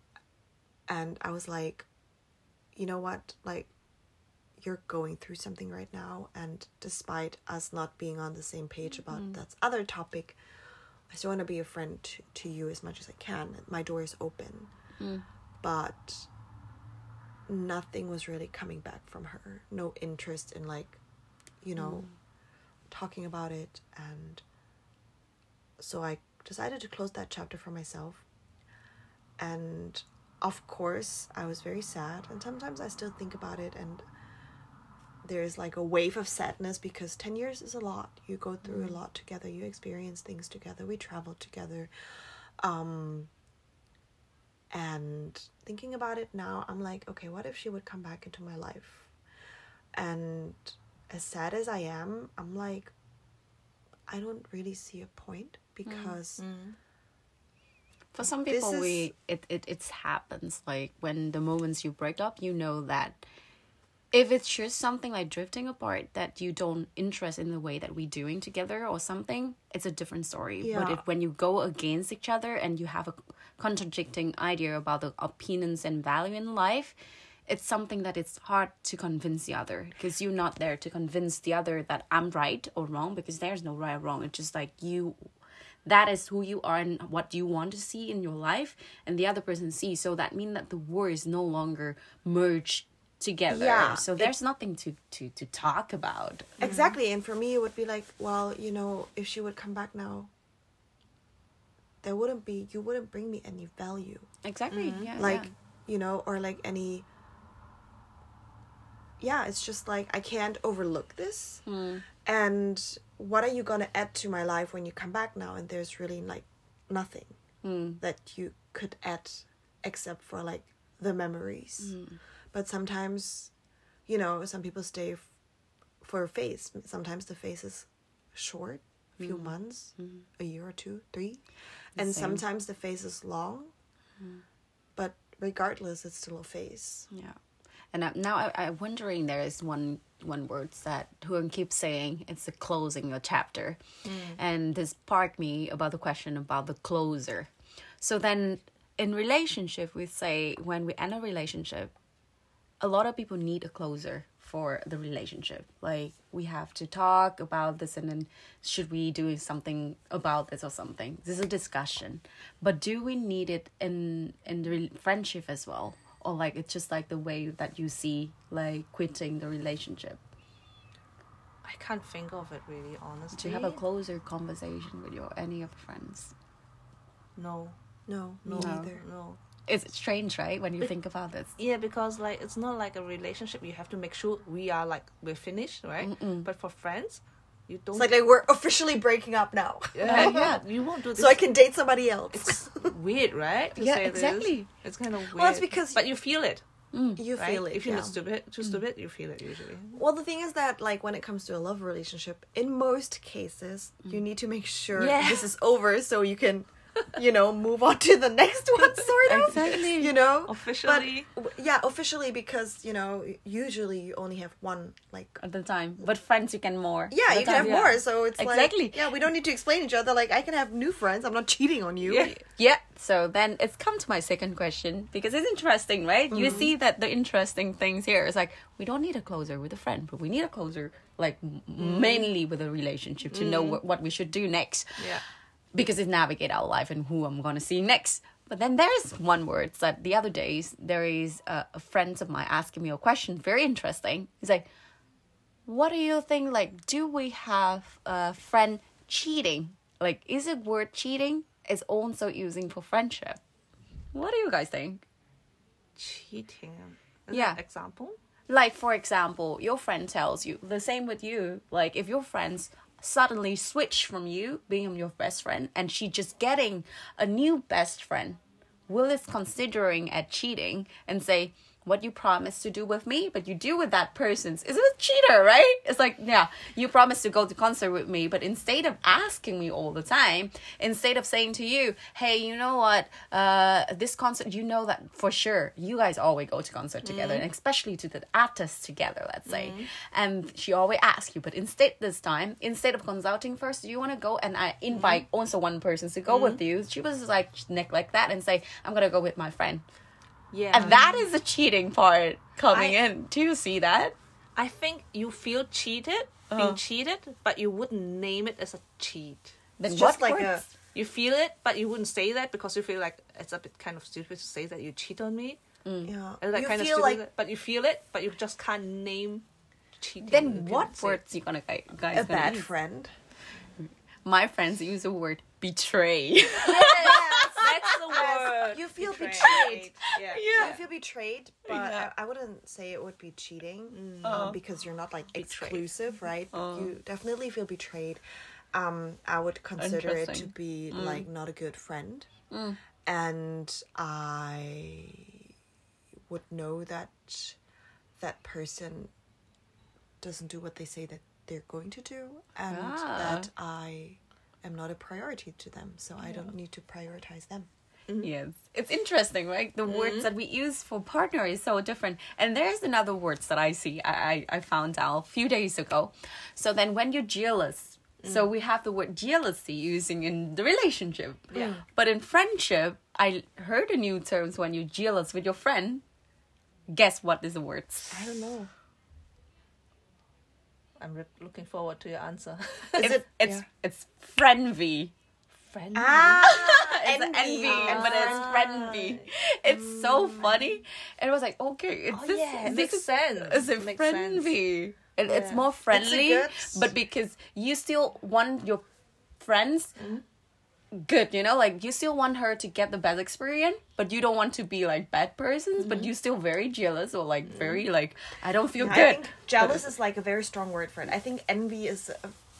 B: and I was like, you know what, like. You're going through something right now, and despite us not being on the same page about mm-hmm. that other topic, I still want to be a friend to, to you as much as I can. My door is open. Mm. But nothing was really coming back from her. No interest in, like, you know, mm. talking about it. And so I decided to close that chapter for myself. And of course, I was very sad. And sometimes I still think about it. And there's like a wave of sadness because 10 years is a lot. You go through a mm. lot together, you experience things together, we travel together. Um, and thinking about it now, I'm like, okay, what if she would come back into my life? And as sad as I am, I'm like, I don't really see a point because mm, mm.
A: For some people,
B: is-
A: we it, it it happens like when the moments you break up, you know that if it's just something like drifting apart that you don't interest in the way that we're doing together or something, it's a different story. But if when you go against each other and you have a contradicting idea about the opinions and value in life, it's something that it's hard to convince the other because you're not there to convince the other that I'm right or wrong because there's no right or wrong. It's just like you that is who you are and what you want to see in your life and the other person sees so that means that the war is no longer merged together
B: Yeah,
A: so there's nothing to to to talk about mm-hmm.
B: Exactly, and for me, it would be like, well, you know, if she would come back now, there wouldn't be, you wouldn't bring me any value.
A: exactly mm-hmm. yeah
B: Like,
A: yeah.
B: you know, or like any. Yeah, it's just like, I can't overlook this. Hmm. And what are you going to add to my life when you come back now? And there's really like nothing hmm. that you could add except for like the memories. Hmm. But sometimes, you know, some people stay f- for a phase. Sometimes the phase is short, a few mm-hmm. months, mm-hmm. a year or two, three. and
A: same.
B: sometimes the phase is long. Mm-hmm. But regardless, it's still a phase.
A: Yeah, and I, now I, I'm wondering. There is one one word that Huang keeps saying. It's the closing a chapter, mm. and this sparked me about the question about the closer. So then, in relationship, we say when we end a relationship, a lot of people need a closer for the relationship. Like we have to talk about this, and then should we do something about this or something? This is a discussion, but do we need it in in the re- friendship as well, or like it's just like the way that you see like quitting the relationship?
C: I can't think of it really, honestly.
A: Do you have a closer conversation with your any of your friends?
C: no,
B: No, me
A: No.
B: neither.
C: no.
A: It's strange, right? When you think about this.
C: Yeah, because like it's not like a relationship. You have to make sure we are like we're finished, right? But for friends, you don't.
B: It's like, like we're officially breaking up now.
C: yeah, yeah, you won't do this.
B: So I can date somebody else.
C: It's weird, right? To
A: Yeah,
C: say this.
A: exactly.
C: It's kind of weird.
B: Well, it's because-
C: but you feel it, mm.
B: you
C: right?
B: feel it.
C: If you're
B: yeah.
C: not stupid, too stupid, mm. you feel it usually.
B: Well, the thing is that, like, when it comes to a love relationship, in most cases, you mm. need to make sure
C: Yeah.
B: this is over so you can, you know, move on to the next one, sort of.
A: Exactly.
B: You know?
C: Officially.
B: But, yeah, officially, because, you know, usually you only have one, like,
A: At the time, but friends you can more.
B: yeah,
A: At the
B: you can have
A: yeah.
B: more. So it's
A: Exactly.
B: like, yeah, we don't need to explain each other. Like, I can have new friends. I'm not cheating on you.
C: Yeah.
A: Yeah. So then it's come to my second question because it's interesting, right? You mm-hmm. see that the interesting things here is like we don't need a closer with a friend, but we need a closer like m mm-hmm. mainly with a relationship to know mm-hmm. what, what we should do next.
C: Yeah.
A: Because it navigate our life and who I'm gonna see next. But then there's one word that the other days there is a, a friend of mine asking me a question, very interesting. He's like, "What do you think? Like, do we have a friend cheating? Like, is it word cheating is also using for friendship? What do you guys think?
C: Cheating. Is
A: Yeah.
C: Example.
A: Like, for example, your friend tells you the same with you. Like, if your friends suddenly switch from you being your best friend and she just getting a new best friend, Will is considering at cheating and say, what you promised to do with me, but you do with that person's is it a cheater, right? It's like, yeah, you promised to go to concert with me, but instead of asking me all the time, instead of saying to you, hey, you know what, uh, this concert, you know that for sure, you guys always go to concert together, mm-hmm. and especially to the artists together, let's say. Mm-hmm. And she always asks you, but instead this time, instead of consulting first, do you want to go? And I invite mm-hmm. also one person to go with you. She was like neglect that and say, I'm gonna go with my friend.
C: Yeah.
A: And that is the cheating part coming
C: I-
A: in. Do you see that?
C: I think you feel cheated,
A: Uh-huh.
C: being cheated, but you wouldn't name it as a cheat.
A: Then
B: It's
A: what
B: just like a-
C: You feel it, but you wouldn't say that because you feel like it's a bit kind of stupid to say that you cheat on me.
B: Yeah.
C: It's like
B: you
C: kind
B: feel
C: of
B: like
C: stupid, but you feel it, but you just can't name cheating.
A: Then what words you gonna guys
B: a
A: gonna
B: bad
A: use?
B: friend.
A: My friends use the word betray.
C: That's the word.
B: You feel
C: Betrayed.
B: betrayed.
C: Yeah.
B: You feel betrayed, but
A: Yeah.
B: I, I wouldn't say it would be cheating
C: Mm.
B: um, because you're not like
C: Betrayed.
B: exclusive, right?
A: Uh.
B: You definitely feel betrayed. Um, I would consider it to
A: Interesting. Mm.
B: be like not a good friend, and I would know that that person doesn't do what they say that they're going to do, and
A: Ah.
B: that I am not a priority to them, so I don't need to prioritize them. Mm-hmm.
A: yes. It's interesting, right? The mm-hmm. words that we use for partner is so different. And there's another words that I see I, I, I found out a few days ago. So then when you're jealous, so mm. we have the word jealousy using in the relationship.
C: Yeah.
A: But in friendship, I heard a new terms when you're jealous with your friend. Guess what is the words?
B: I don't know.
C: I'm re- looking forward to your answer.
B: Is
A: it's,
B: it?
A: it's
B: yeah.
A: it's frienvy.
C: Friend.
B: Ah, ah,
A: It's envy, envy but it's ah. friendly. It's so mm. funny. And it was like, okay, it's
C: Oh,
A: this,
C: yeah, it
A: this
C: makes
A: is,
C: sense.
A: It's a
C: Makes sense.
A: frienvy. And it's
C: Yeah.
A: more friendly,
B: good-
A: but because you still want your friends mm-hmm. Good, you know, like you still want her to get the best experience, but you don't want to be like bad persons, but mm-hmm. you still very jealous or like very mm. like I don't feel
B: I
A: good.
B: think jealous is like a very strong word for it. I think envy is.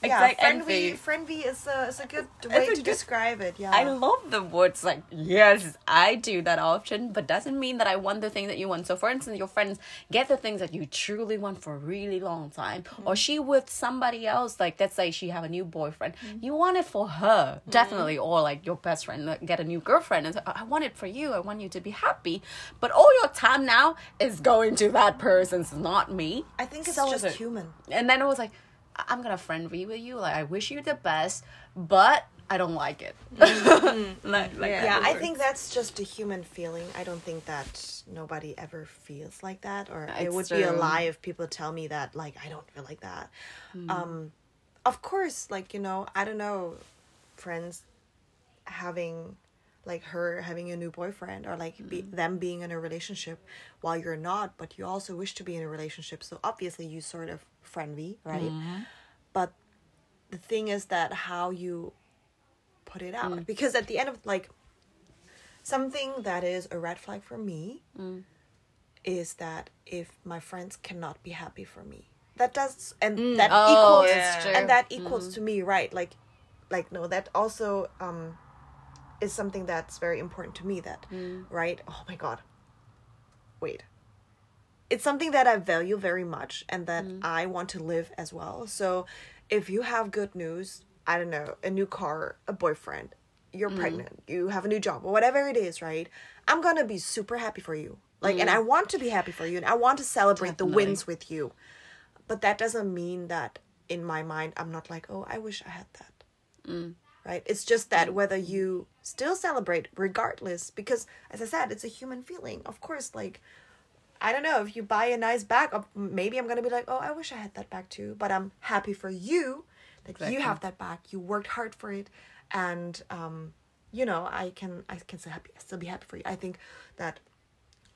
B: Yeah,
A: frienvy.
B: Frienvy is a, is a good way
A: a
B: to
A: good-
B: describe it. Yeah.
A: I love the words like yes, I do that often, but doesn't mean that I want the thing that you want. So for instance, your friends get the things that you truly want for a really long time, or mm-hmm. she with somebody else, like let's say she have a new boyfriend, mm-hmm. you want it for her mm-hmm. definitely, or like your best friend like, get a new girlfriend, and say, I want it for you. I want you to be happy, but all your time now is going to that person's, not me.
B: I think it's
A: So
B: just human.
A: And then it was like, I- I'm gonna friend be with you. Like I wish you the best, but I don't like it. like, like
C: Yeah.
B: Yeah, I think that's just a human feeling. I don't think that nobody ever feels like that, or it
A: It's
B: would be a lie if people tell me that like I don't feel like that. Um, of course, like you know, I don't know, friends having like her having a new boyfriend or like be, mm. them being in a relationship while you're not but you also wish to be in a relationship. So obviously you sort of frienvy right? Mm-hmm. But the thing is that how you put it out. Mm. Because at the end of like something that is a red flag for me mm. is that if my friends cannot be happy for me that does and that
A: Oh,
B: equals
A: true.
B: and that equals mm-hmm. to me right? Like like no that also um is something that's very important to me that mm. right oh my god. Wait. It's something that i value very much and that mm. i want to live as well. So if you have good news i don't know a new car a boyfriend you're mm. pregnant you have a new job or whatever it is right i'm gonna be super happy for you. Like and i want to be happy for you and i want to celebrate the wins with you. But that doesn't mean that in my mind i'm not like oh i wish i had that right? It's just that whether you still celebrate regardless because as i said it's a human feeling. Of course like i don't know if you buy a nice bag maybe i'm gonna be like oh i wish i had that bag too but i'm happy for you that
A: Exactly.
B: you have that bag you worked hard for it and um you know i can i can still happy still be happy for you. I think that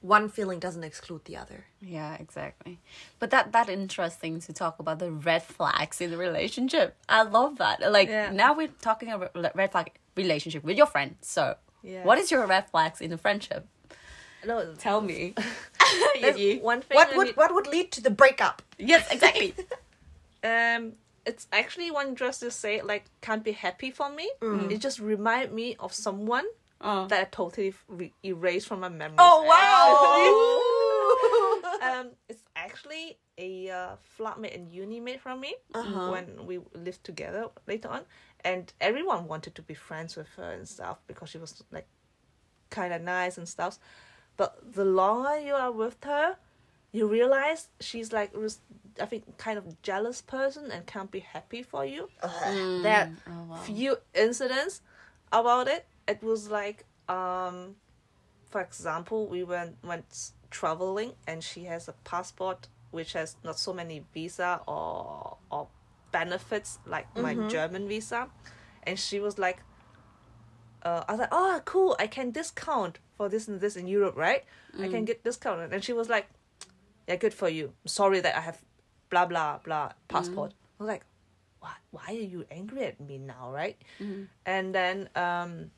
B: one feeling doesn't exclude the other
A: Yeah, exactly. But that that interesting to talk about the red flags in the relationship. I love that. Like
C: Yeah.
A: now we're talking about red flag relationship with your friend. So,
C: Yeah.
A: what is your red flags in a friendship?
C: No,
A: Tell me.
C: one thing.
B: what would
C: need-
B: what would lead to the breakup
A: yes, exactly.
C: um it's actually one just to say like can't be happy for me it just remind me of someone
A: Oh.
C: that I totally re- erased from my memory.
B: Oh wow!
C: um, it's actually a uh, flatmate and uni mate from me
B: Uh-huh.
C: when we lived together later on, and everyone wanted to be friends with her and stuff because she was like kind of nice and stuff. But the longer you are with her, you realize she's like I think kind of jealous person and can't be happy for you. There are
A: Oh, wow.
C: few incidents about it. It was like, um, for example, we went went traveling, and she has a passport which has not so many visa or or benefits like my German visa, and she was like, uh, I was like, oh, cool, I can discount for this and this in Europe, right? I can get discount, and she was like, yeah, good for you. Sorry that I have blah blah blah passport. I was like, why why are you angry at me now, right? And then um,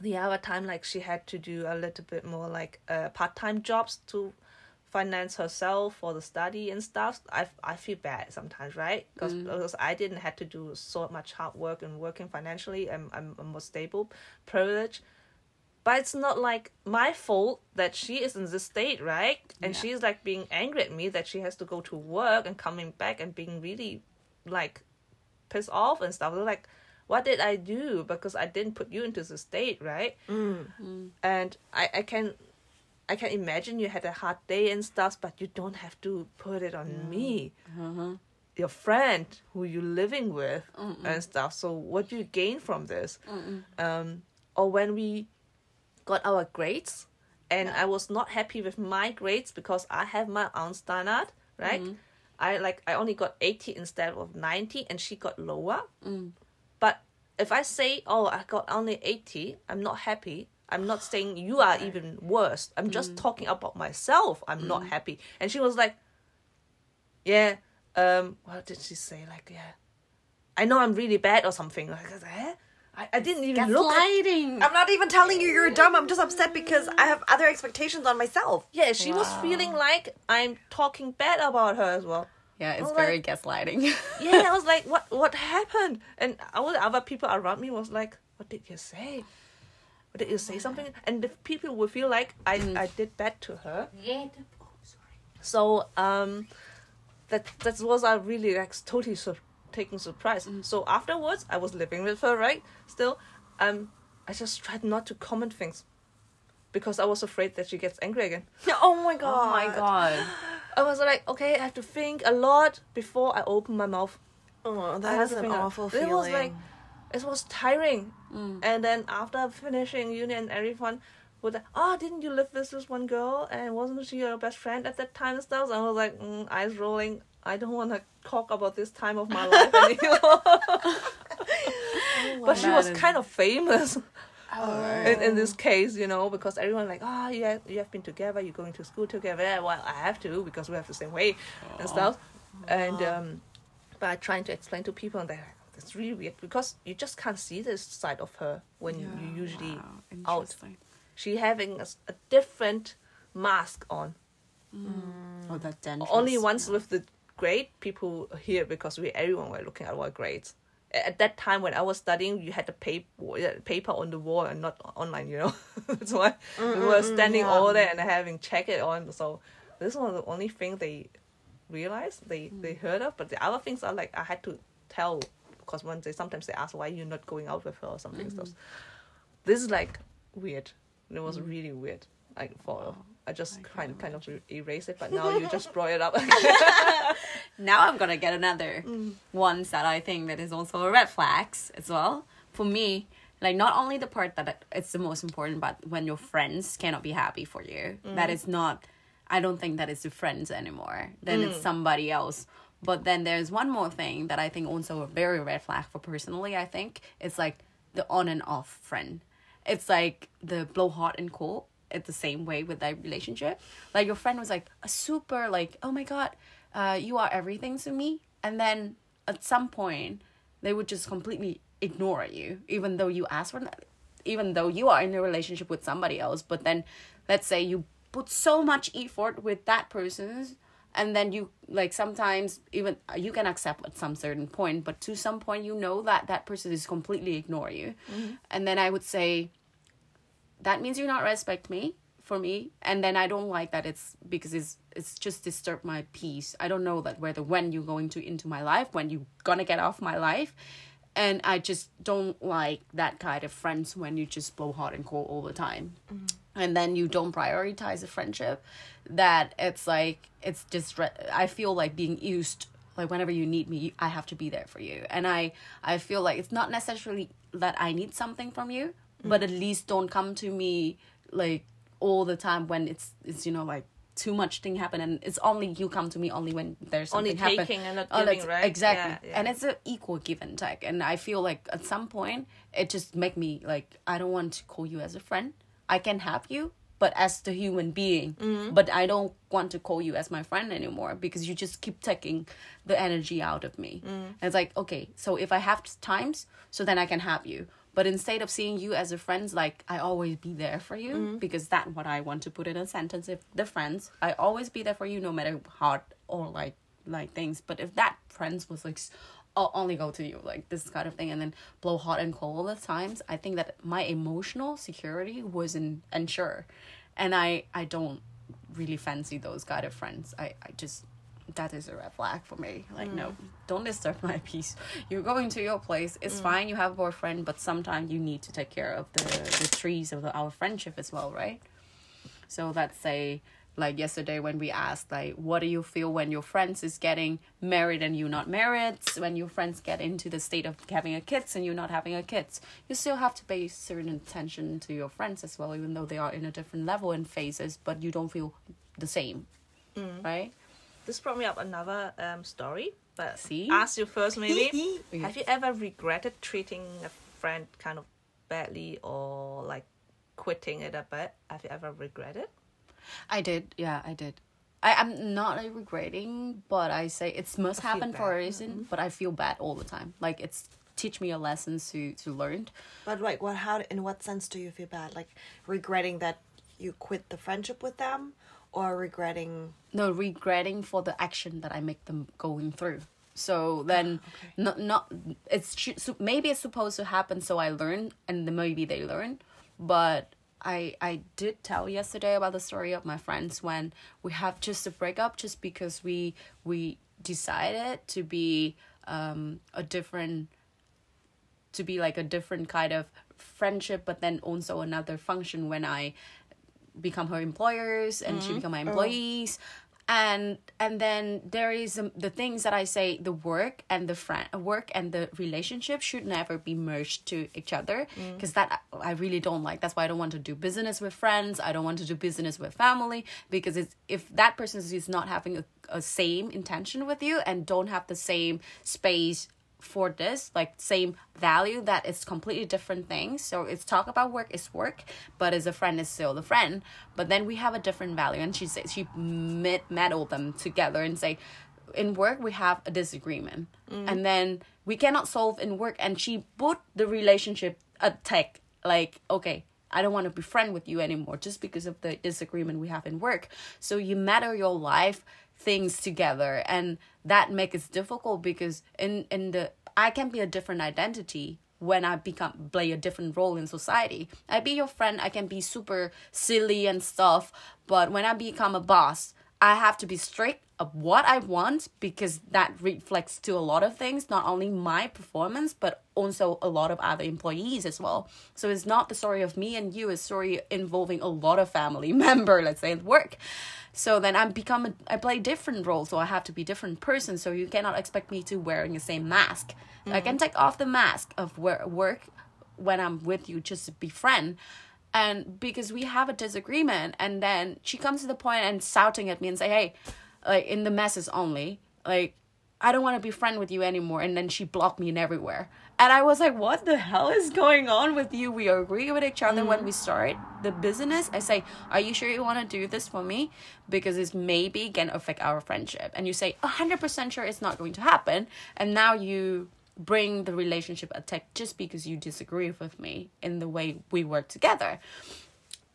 C: the other time, like she had to do a little bit more like uh, part time jobs to finance herself for the study and stuff. I I feel bad sometimes, right? Because because I didn't have to do so much hard work and working financially. I'm I'm more stable, privileged. But it's not like my fault that she is in this state, right? And
A: Yeah.
C: she's like being angry at me that she has to go to work and coming back and being really like pissed off and stuff. Like, what did I do? Because I didn't put you into the state, right? Mm. And I, I can I can imagine you had a hard day and stuff, but you don't have to put it on me. Uh-huh. Your friend who you're living with and stuff. So what do you gain from this? Um, or when we got our grades and I was not happy with my grades because I have my own standard, right? Mm-hmm. I like I only got 80 instead of 90 and she got lower. Mm. But if I say, "Oh, I got only 80," I'm not happy. I'm not saying you are even worse. I'm just talking about myself. I'm not happy. And she was like, "Yeah, um what did she say like, yeah. I know I'm really bad or something." Like, eh? I, I didn't even look at.
B: I'm not even telling you you're dumb. I'm just upset because I have other expectations on myself.
C: Yeah, she was feeling like I'm talking bad about her as well.
A: Yeah, it's
C: Oh,
A: very
C: like-
A: gaslighting.
C: Yeah, I was like, what what happened? And all the other people around me was like, what did you say? What did you say something? And the people would feel like I I did bad to her. Yeah. Oh, sorry. So um, that that was a really like totally sur- taking surprise. So afterwards, I was living with her, right? Still, um, I just tried not to comment things because I was afraid that she gets angry again.
B: Oh my god.
A: oh my god.
C: I was like, okay, I have to think a lot before I open my mouth.
B: Oh, that
C: had
B: an
C: think a-
B: awful
C: It was like, it was tiring. And then after finishing uni and everyone would like, oh, didn't you live with this one girl? And wasn't she your best friend at that time and stuff? So I was like, mm, eyes rolling. I don't want to talk about this time of my life anymore. but she was
A: is-
C: kind of famous
B: Oh.
C: in, in this case, you know, because everyone like, oh, you have, you have been together, you're going to school together. Yeah, well, I have to because we have the same way and stuff. And um, but trying to explain to people, and they're like, that's really weird because you just can't see this side of her when you usually
A: Wow,
C: out. She having a different mask on.
A: Oh, that dentures.
C: Only once with the grade, people here because we everyone were looking at our grades. At that time when I was studying, you had the paper paper on the wall and not online. You know, that's why we mm, were mm, mm, standing all there and having check it on. So this was the only thing they realized they they heard of. But the other things are like I had to tell because when they sometimes they ask why you're not going out with her or something stuff. Mm-hmm. This is like weird. It was really weird. Like for I just kind kind of erase it, but now you just brought it up.
A: now I'm gonna get another mm. one. that I think that is also a red flags as well for me. Like not only the part that it's the most important, but when your friends cannot be happy for you, mm. that is not. I don't think that is the friends anymore. Then it's mm. somebody else. But then there's one more thing that I think also a very red flag for personally. I think it's like the on and off friend. It's like the blow hot and cold. It's the same way with that relationship. Like your friend was like a super like, oh my god, uh, you are everything to me, and then at some point they would just completely ignore you, even though you ask for that, even though you are in a relationship with somebody else. But then, let's say you put so much effort with that person and then you like sometimes even uh, you can accept at some certain point but to some point you know that that person is completely ignore you and then i would say that means you not respect me for me and then i don't like that it's because it's it's just disturb my peace. I don't know that whether when you're going to into my life when you gonna get off my life and i just don't like that kind of friends when you just blow hot and cold all the time. Mm-hmm. And then you don't prioritize a friendship that it's like it's just re- i feel like being used like whenever you need me i have to be there for you. And i i feel like it's not necessarily that i need something from you but at least don't come to me like all the time when it's it's you know like too much thing happen and it's only you come to me only when there's
C: Only
A: something happen.
C: taking and not
A: Oh,
C: giving,
A: that's-
C: right?
A: exactly
C: Yeah, yeah.
A: and it's an equal give and take and i feel like at some point it just make me like i don't want to call you as a friend i can have you but as the human being
C: Mm-hmm.
A: but i don't want to call you as my friend anymore because you just keep taking the energy out of me
C: Mm.
A: and it's like okay so if i have times so then i can have you but instead of seeing you as a friend like i always be there for you
C: Mm-hmm.
A: because that's what i want to put in a sentence. If the friends i always be there for you no matter hard or like like things. But if that friends was like I'll only go to you like this kind of thing and then blow hot and cold all the times i think that my emotional security wasn't unsure. And i i don't really fancy those kind of friends. I i just that is a red flag for me. Like no hmm. don't disturb my peace. You're going to your place. It's hmm. fine you have a boyfriend but sometimes you need to take care of the the trees of the, our friendship as well right? So let's say like yesterday when we asked like what do you feel when your friends is getting married and you're not married? When your friends get into the state of having a kids and you're not having a kids. You still have to pay certain attention to your friends as well even though they are in a different level and phases but you don't feel the same hmm. right
C: This brought me up another um, story, but
A: See?
C: ask you first maybe.
A: Okay.
C: Have you ever regretted treating a friend kind of badly or like quitting it a bit? Have you ever regretted?
A: I did. Yeah, I did. I, I'm not like, regretting, but I say it must
C: I feel
A: happen for a
C: bad.
A: reason. But I feel bad all the time. Like it's teach me a lesson to to learn.
B: But like, what? How? In what sense do you feel bad? Like regretting that you quit the friendship with them, or regretting?
A: No, regretting for the action that I make them going through. So then, not not it's so maybe it's supposed to happen so I learn and maybe they learn, but I I did tell yesterday about the story of my friends when we have just a breakup just because we we decided to be um a different to be like a different kind of friendship but then also another function when i become her employers and she become my employees. And and then there is um, the things that i say the work and the friend work and the relationship should never be merged to each other because that i really don't like. That's why i don't want to do business with friends. I don't want to do business with family because it's if that person is not having a, a same intention with you and don't have the same space for this like same value that it's completely different things. So it's talk about work is work but as a friend is still the friend. But then we have a different value. And she said she met meddle them together and say in work we have a disagreement. Mm. And then we cannot solve in work. And she put the relationship attack like okay I don't want to be friend with you anymore just because of the disagreement we have in work. So you matter your life things together and that makes it difficult because in in the I can be a different identity when I become play a different role in society. I be your friend, I can be super silly and stuff, but when I become a boss, I have to be strict of what I want because that reflects to a lot of things, not only my performance, but also a lot of other employees as well. So it's not the story of me and you, it's a story involving a lot of family member, let's say at work. So then I become a, I play different roles, so I have to be different person. So you cannot expect me to wearing the same mask. I can mm-hmm. take off the mask of work when I'm with you just to be friend and because we have a disagreement and then she comes to the point and shouting at me and say hey like in the messages only. Like i don't want to be friend with you anymore and then she blocked me in everywhere. And i was like what the hell is going on with you? We agree with each other when we mm-hmm. start the business. I say are you sure you want to do this for me? Because it's maybe can affect our friendship. And you say 100% sure it's not going to happen. And now you bring the relationship attack just because you disagree with me in the way we work together.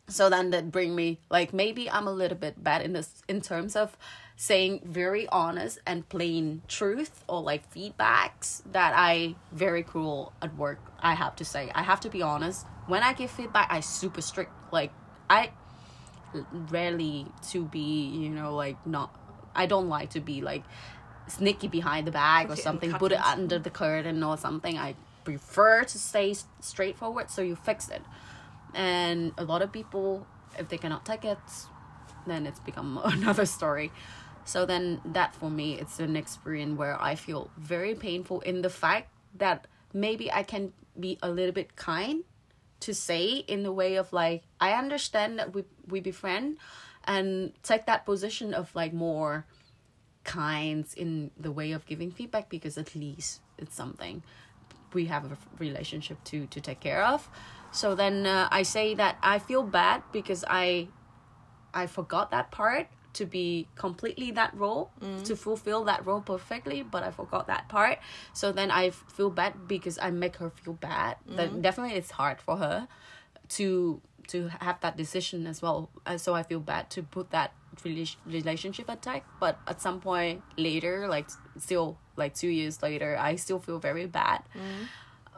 A: So then that bring me like maybe i'm a little bit bad in this in terms of saying very honest and plain truth or like feedbacks that I very cruel at work. I have to say, I have to be honest. When I give feedback, I super strict. Like I rarely to be, you know, like not. I don't like to be like sneaky behind the bag or something. Put it under the curtain or something. I prefer to stay straightforward, so you fix it. And a lot of people, if they cannot take it, then it's become another story. So then that for me, it's an experience where I feel very painful in the fact that maybe I can be a little bit kind to say in the way of like I understand that we we be friend and take that position of like more kinds in the way of giving feedback because at least it's something we have a relationship to to take care of. So then uh, i say that i feel bad because i i forgot that part to be completely that role mm. to fulfill that role perfectly but i forgot that part. So then i feel bad because i make her feel bad. That mm. definitely it's hard for her to to have that decision as well. Uh, so i feel bad to put that rela- relationship attack but at some point later like still like two years later i still feel very bad mm.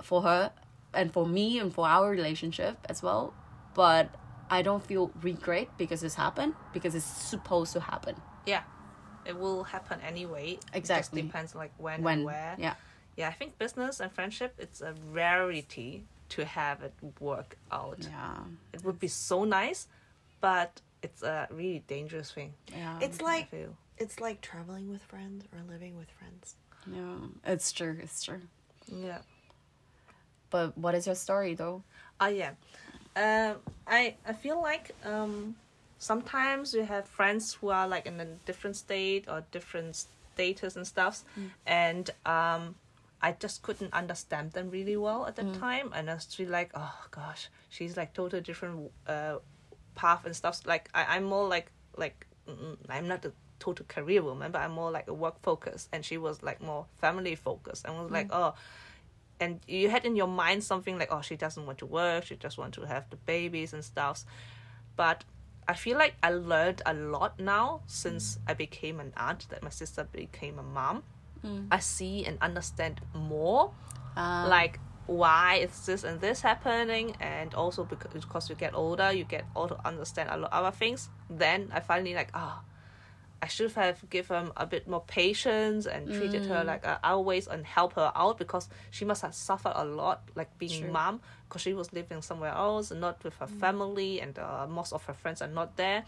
A: for her and for me and for our relationship as well. But i don't feel regret because it's happened because it's supposed to happen
C: Yeah, it will happen anyway. It
A: Exactly.
C: just depends like when,
A: when
C: and where.
A: yeah
C: Yeah, I think business and friendship it's a rarity to have it work out.
A: yeah
C: It would be so nice, but it's a really dangerous thing.
A: yeah
B: It's like it's like traveling with friends or living with friends.
A: yeah it's true it's true
C: Yeah.
A: but what is your story though
C: Oh yeah. Um, I I feel like um, sometimes you have friends who are like in a different state or different status and stuff, and um, I just couldn't understand them really well at the time, and I was really like, oh gosh, she's like totally different uh, path and stuff. Like I I'm more like like mm, I'm not a total career woman, but I'm more like a work focused, and she was like more family focused, and was like oh and you had in your mind something like oh she doesn't want to work she just want to have the babies and stuff but i feel like i learned a lot now since i became an aunt that my sister became a mom. I see and understand more
A: um,
C: like why is this and this happening and also because, because you get older you get also understand a lot of other things. Then i finally like oh I should have given her a bit more patience and treated her like uh, always and help her out because she must have suffered a lot like being
A: True.
C: mom because she was living somewhere else and not with her family and uh, most of her friends are not there.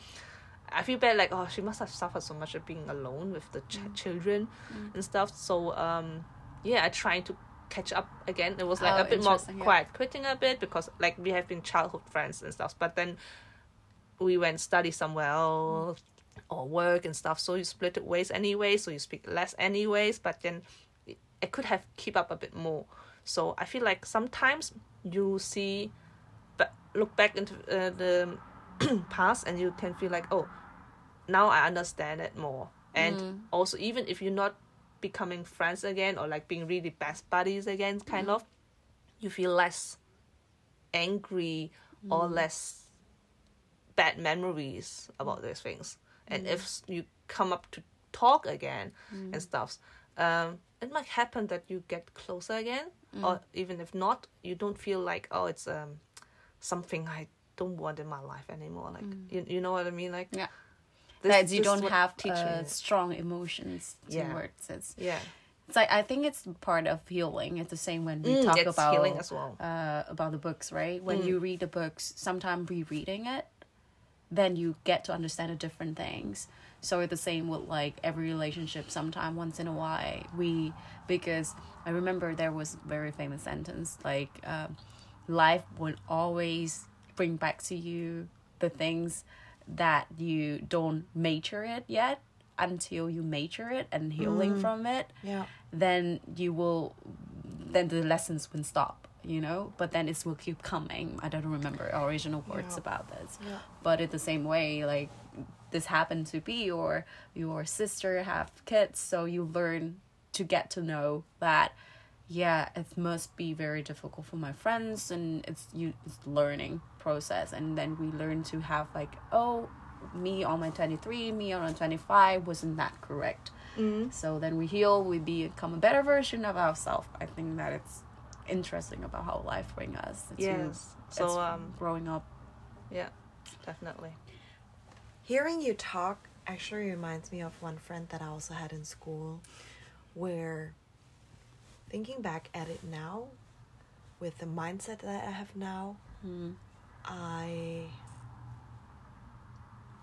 C: I feel bad like oh she must have suffered so much of being alone with the ch- children and stuff. So um yeah, I trying to catch up again. It was like
A: Oh,
C: a bit more
A: yeah.
C: quiet quitting a bit because like we have been childhood friends and stuff. But then we went study somewhere else or work and stuff. So you split it ways anyway. So you speak less anyways. But then I could have keep up a bit more. So I feel like sometimes you see, but look back into uh, the past and you can feel like oh, now I understand it more. And mm. also even if you're not becoming friends again or like being really best buddies again, kind mm. of, you feel less angry or mm. less bad memories about those things. And if you come up to talk again and stuff, um, it might happen that you get closer again, or even if not, you don't feel like oh, it's um something I don't want in my life anymore. Like you, you know what I mean? Like
A: Yeah.
C: this-
A: that you don't have uh, strong emotions
C: Yeah.
A: towards it.
C: yeah.
A: It's like I think it's part of healing. It's the same when we
C: Mm,
A: talk about
C: as well.
A: uh, about the books, right?
C: Mm.
A: When you read the books, sometimes rereading it, then you get to understand the different things. So it's the same with like every relationship. Sometime once in a while, we because I remember there was a very famous sentence like, um, "Life will always bring back to you the things that you don't mature it yet." Until you mature it and healing
C: Mm.
A: from it,
B: Yeah.
A: then you will then the lessons will stop you know but then it will keep coming i don't remember original words
B: Yeah.
A: about this
B: Yeah.
A: but in the same way like this happened to be or your sister have kids so you learn to get to know that yeah it must be very difficult for my friends and it's you it's learning process and then we learn to have like oh me on my 23 me on my 25 wasn't that correct
B: Mm.
A: so then we heal we become a better version of ourselves i think that it's interesting about how life brings us to-
C: Yes.
A: it's
C: So um,
A: growing up
C: yeah, definitely.
B: Hearing you talk actually reminds me of one friend that I also had in school where thinking back at it now with the mindset that I have now,
A: mm.
B: I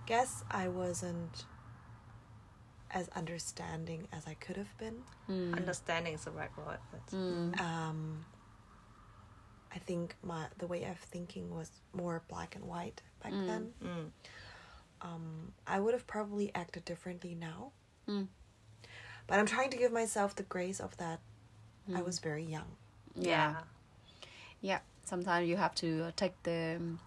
B: guess I wasn't as understanding as I could have been.
A: Mm.
C: Understanding is the right word. But
A: Mm.
B: Um, I think my the way of thinking was more black and white back
A: Mm.
B: then.
C: mm,
B: Um, I would have probably acted differently now.
A: Mm.
B: But I'm trying to give myself the grace of that. I
A: Mm.
B: was very young.
A: yeah yeah sometimes you have to uh, take the um,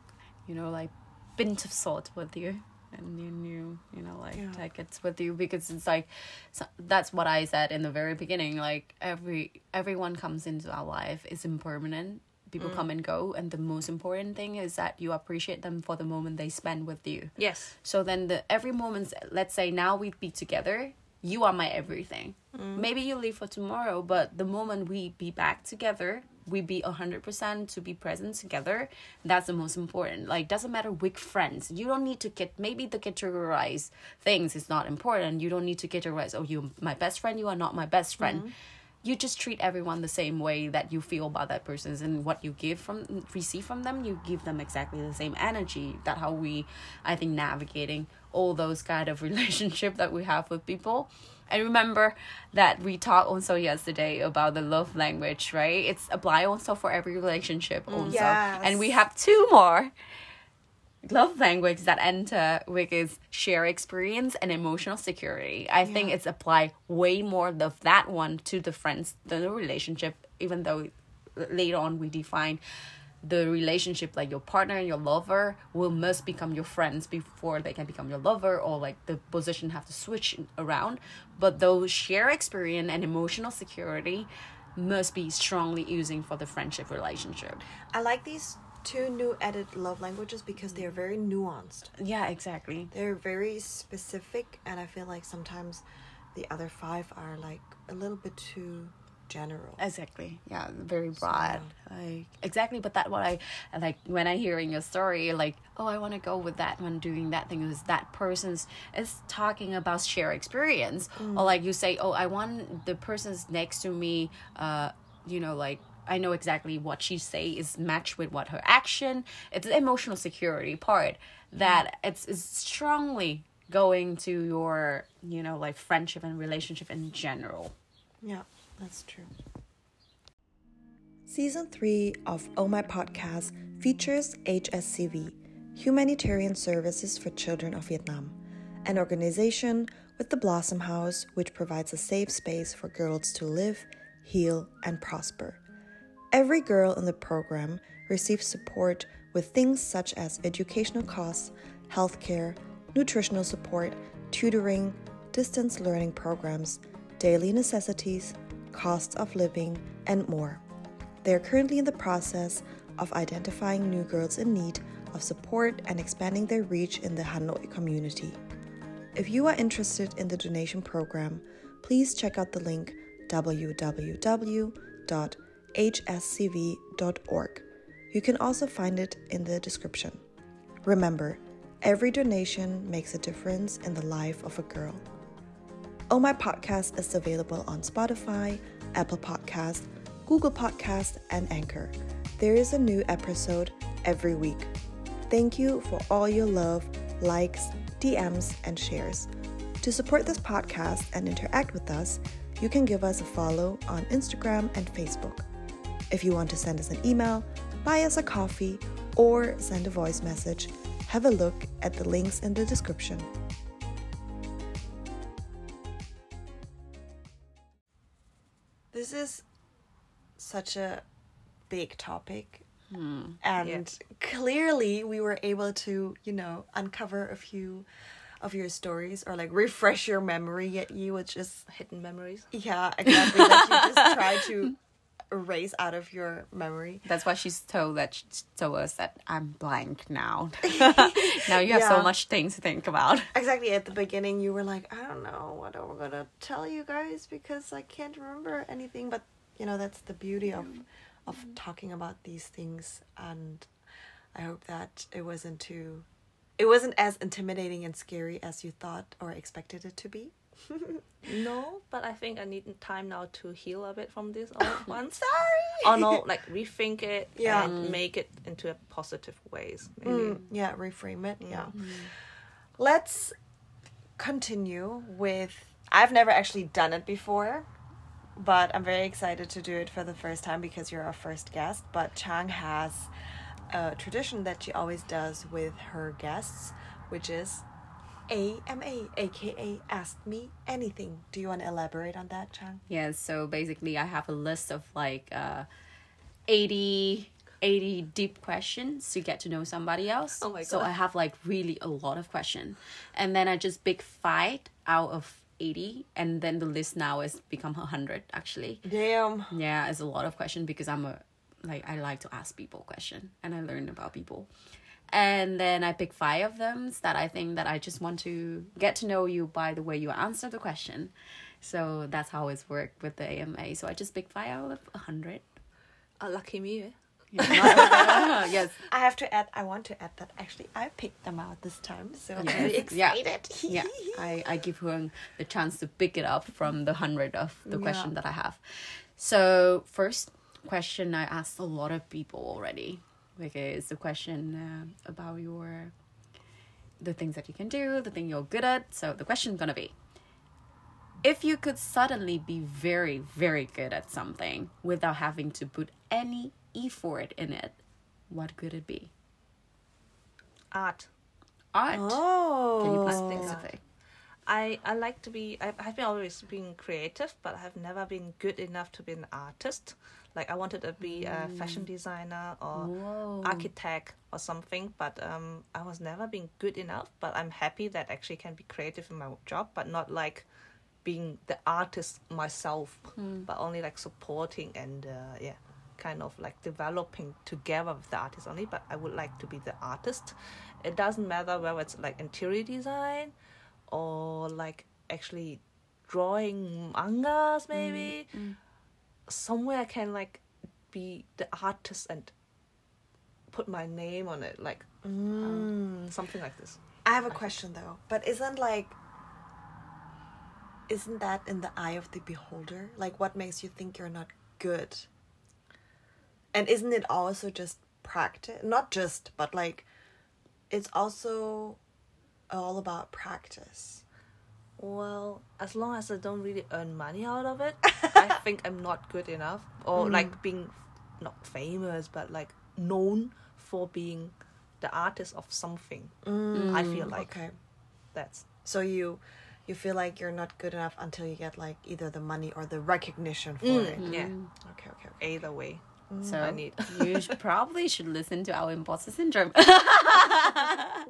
A: you know like pinch of salt with you and you knew you know like
B: Yeah.
A: take it with you because it's like so that's what i said in the very beginning like every everyone comes into our life is impermanent people mm. come and go and the most important thing is that you appreciate them for the moment they spend with you
C: Yes.
A: so then the every moment, let's say now we be together, you are my everything. Mm. Maybe you leave for tomorrow, but the moment we be back together, we be a hundred percent to be present together. That's the most important. Like doesn't matter which friends. You don't need to get maybe the categorize things is not important. You don't need to categorize. Oh, you my best friend. You are not my best friend. Mm. You just treat everyone the same way that you feel about that person, and what you give from receive from them, you give them exactly the same energy. That how we, I think, navigating all those kind of relationship that we have with people. And remember that we talked also yesterday about the love language, right? It's apply also for every relationship also.
B: Mm, yes.
A: And we have two more love language that enter is share experience and emotional security. I think it's apply way more of that one to the friends than the relationship, even though later on we define the relationship like your partner and your lover will must become your friends before they can become your lover or like the position have to switch around. But those share experience and emotional security must be strongly using for the friendship relationship.
B: I like these two new added love languages because they are very nuanced.
A: yeah exactly
B: They're very specific, and I feel like sometimes the other five are like a little bit too general.
A: Exactly. Yeah, very broad. Like exactly, but that what I like when I hearing your story, like, oh, I want to go with that one doing that thing is that person's is talking about share experience, or like you say, oh, I want the person's next to me, uh, you know, like. I know exactly what she say is matched with what her action. It's the emotional security part that mm. it's, it's strongly going to your, you know, like friendship and relationship in general.
B: Yeah, that's true. Season 3 of Oh My Podcast features HSCV, Humanitarian Services for Children of Vietnam, an organization with the Blossom House which provides a safe space for girls to live, heal, and prosper. Every girl in the program receives support with things such as educational costs, healthcare, nutritional support, tutoring, distance learning programs, daily necessities, costs of living, and more. They are currently in the process of identifying new girls in need of support and expanding their reach in the Hanoi community. If you are interested in the donation program, please check out the link www.hscv.org. You can also find it in the description. Remember, every donation makes a difference in the life of a girl. Oh My Podcast is available on Spotify, Apple Podcast, Google Podcast, and Anchor. There is a new episode every week. Thank you for all your love, likes, DMs, and shares. To support this podcast and interact with us, you can give us a follow on Instagram and Facebook. If you want to send us an email, buy us a coffee, or send a voice message, have a look at the links in the description. This is such a big topic. Hmm. And
C: Yeah.
B: clearly, we were able to, you know, uncover a few of your stories or like refresh your memory. at you would just
C: Hidden memories.
B: yeah, exactly. That you just try to erase out of your memory.
A: That's why she's told that she told us that I'm blank now. now you have
B: Yeah.
A: so much things to think about.
B: Exactly at the beginning, you were like, I don't know what I'm gonna tell you guys because I can't remember anything. But you know, that's the beauty of of talking about these things, and I hope that it wasn't too, it wasn't as intimidating and scary as you thought or expected it to be.
C: No, but I think I need time now to heal a bit from this all at once.
B: Sorry.
C: or no, like rethink it
B: Yeah.
C: and make it into a positive ways. Maybe.
B: Mm, yeah, reframe it. Yeah. Let's continue with. I've never actually done it before, but I'm very excited to do it for the first time because you're our first guest. But Trang has a tradition that she always does with her guests, which is AMA, aka Ask Me Anything. Do you want to elaborate on that, Trang?
A: Yeah, so basically I have a list of like uh 80 80 deep questions to get to know somebody else.
C: Oh my God.
A: So I have like really a lot of questions. And then I just pick five out of 80 and then the list now is become 100 actually.
B: Damn.
A: Yeah, it's a lot of questions because I'm a like I like to ask people question and I learn about people. And then I pick five of them that I think that I just want to get to know you by the way you answer the question. So that's how it's worked with the AMA. So I just pick five out of a hundred.
C: Uh, lucky me. Eh?
A: Yeah, not- yes.
B: I have to add. I want to add that actually I picked them out this time, so I'm
A: Yes.
B: very
A: Yeah.
B: excited.
A: yeah I, I give her the chance to pick it up from the hundred of the
B: Yeah.
A: question that i have so first question i asked a lot of people already because the question uh, about your the things that you can do the thing you're good at. So the question's gonna be if you could suddenly be very very good at something without having to put any effort in it what could it be?
C: Art.
A: art?
B: Oh,
A: can you be
C: I think so.
A: specific?
C: I, I like to be I, I've been always been creative but I've never been good enough to be an artist like I wanted to be a fashion designer or
A: Whoa.
C: architect or something but um I was never being good enough but I'm happy that actually can be creative in my job but not like being the artist myself but only like supporting and uh, yeah kind of like developing together with the artist only but I would like to be the artist. It doesn't matter whether it's like interior design or like actually drawing mangas maybe somewhere I can like be the artist and put my name on it like um, something like this
B: I have a question though, but isn't like isn't that in the eye of the beholder? Like what makes you think you're not good? And isn't it also just practice? Not just, but like it's also all about practice.
C: Well as long as I don't really earn money out of it I think I'm not good enough. Or mm. like being not famous but like known for being the artist of something. Mm. I feel like
B: okay.
C: that's
B: So you you feel like you're not good enough until you get like either the money or the recognition for
C: Mm,
B: it.
C: yeah. Mm.
B: Okay, okay, okay.
C: either way
A: So
C: I need.
A: you should, probably should listen to our imposter syndrome.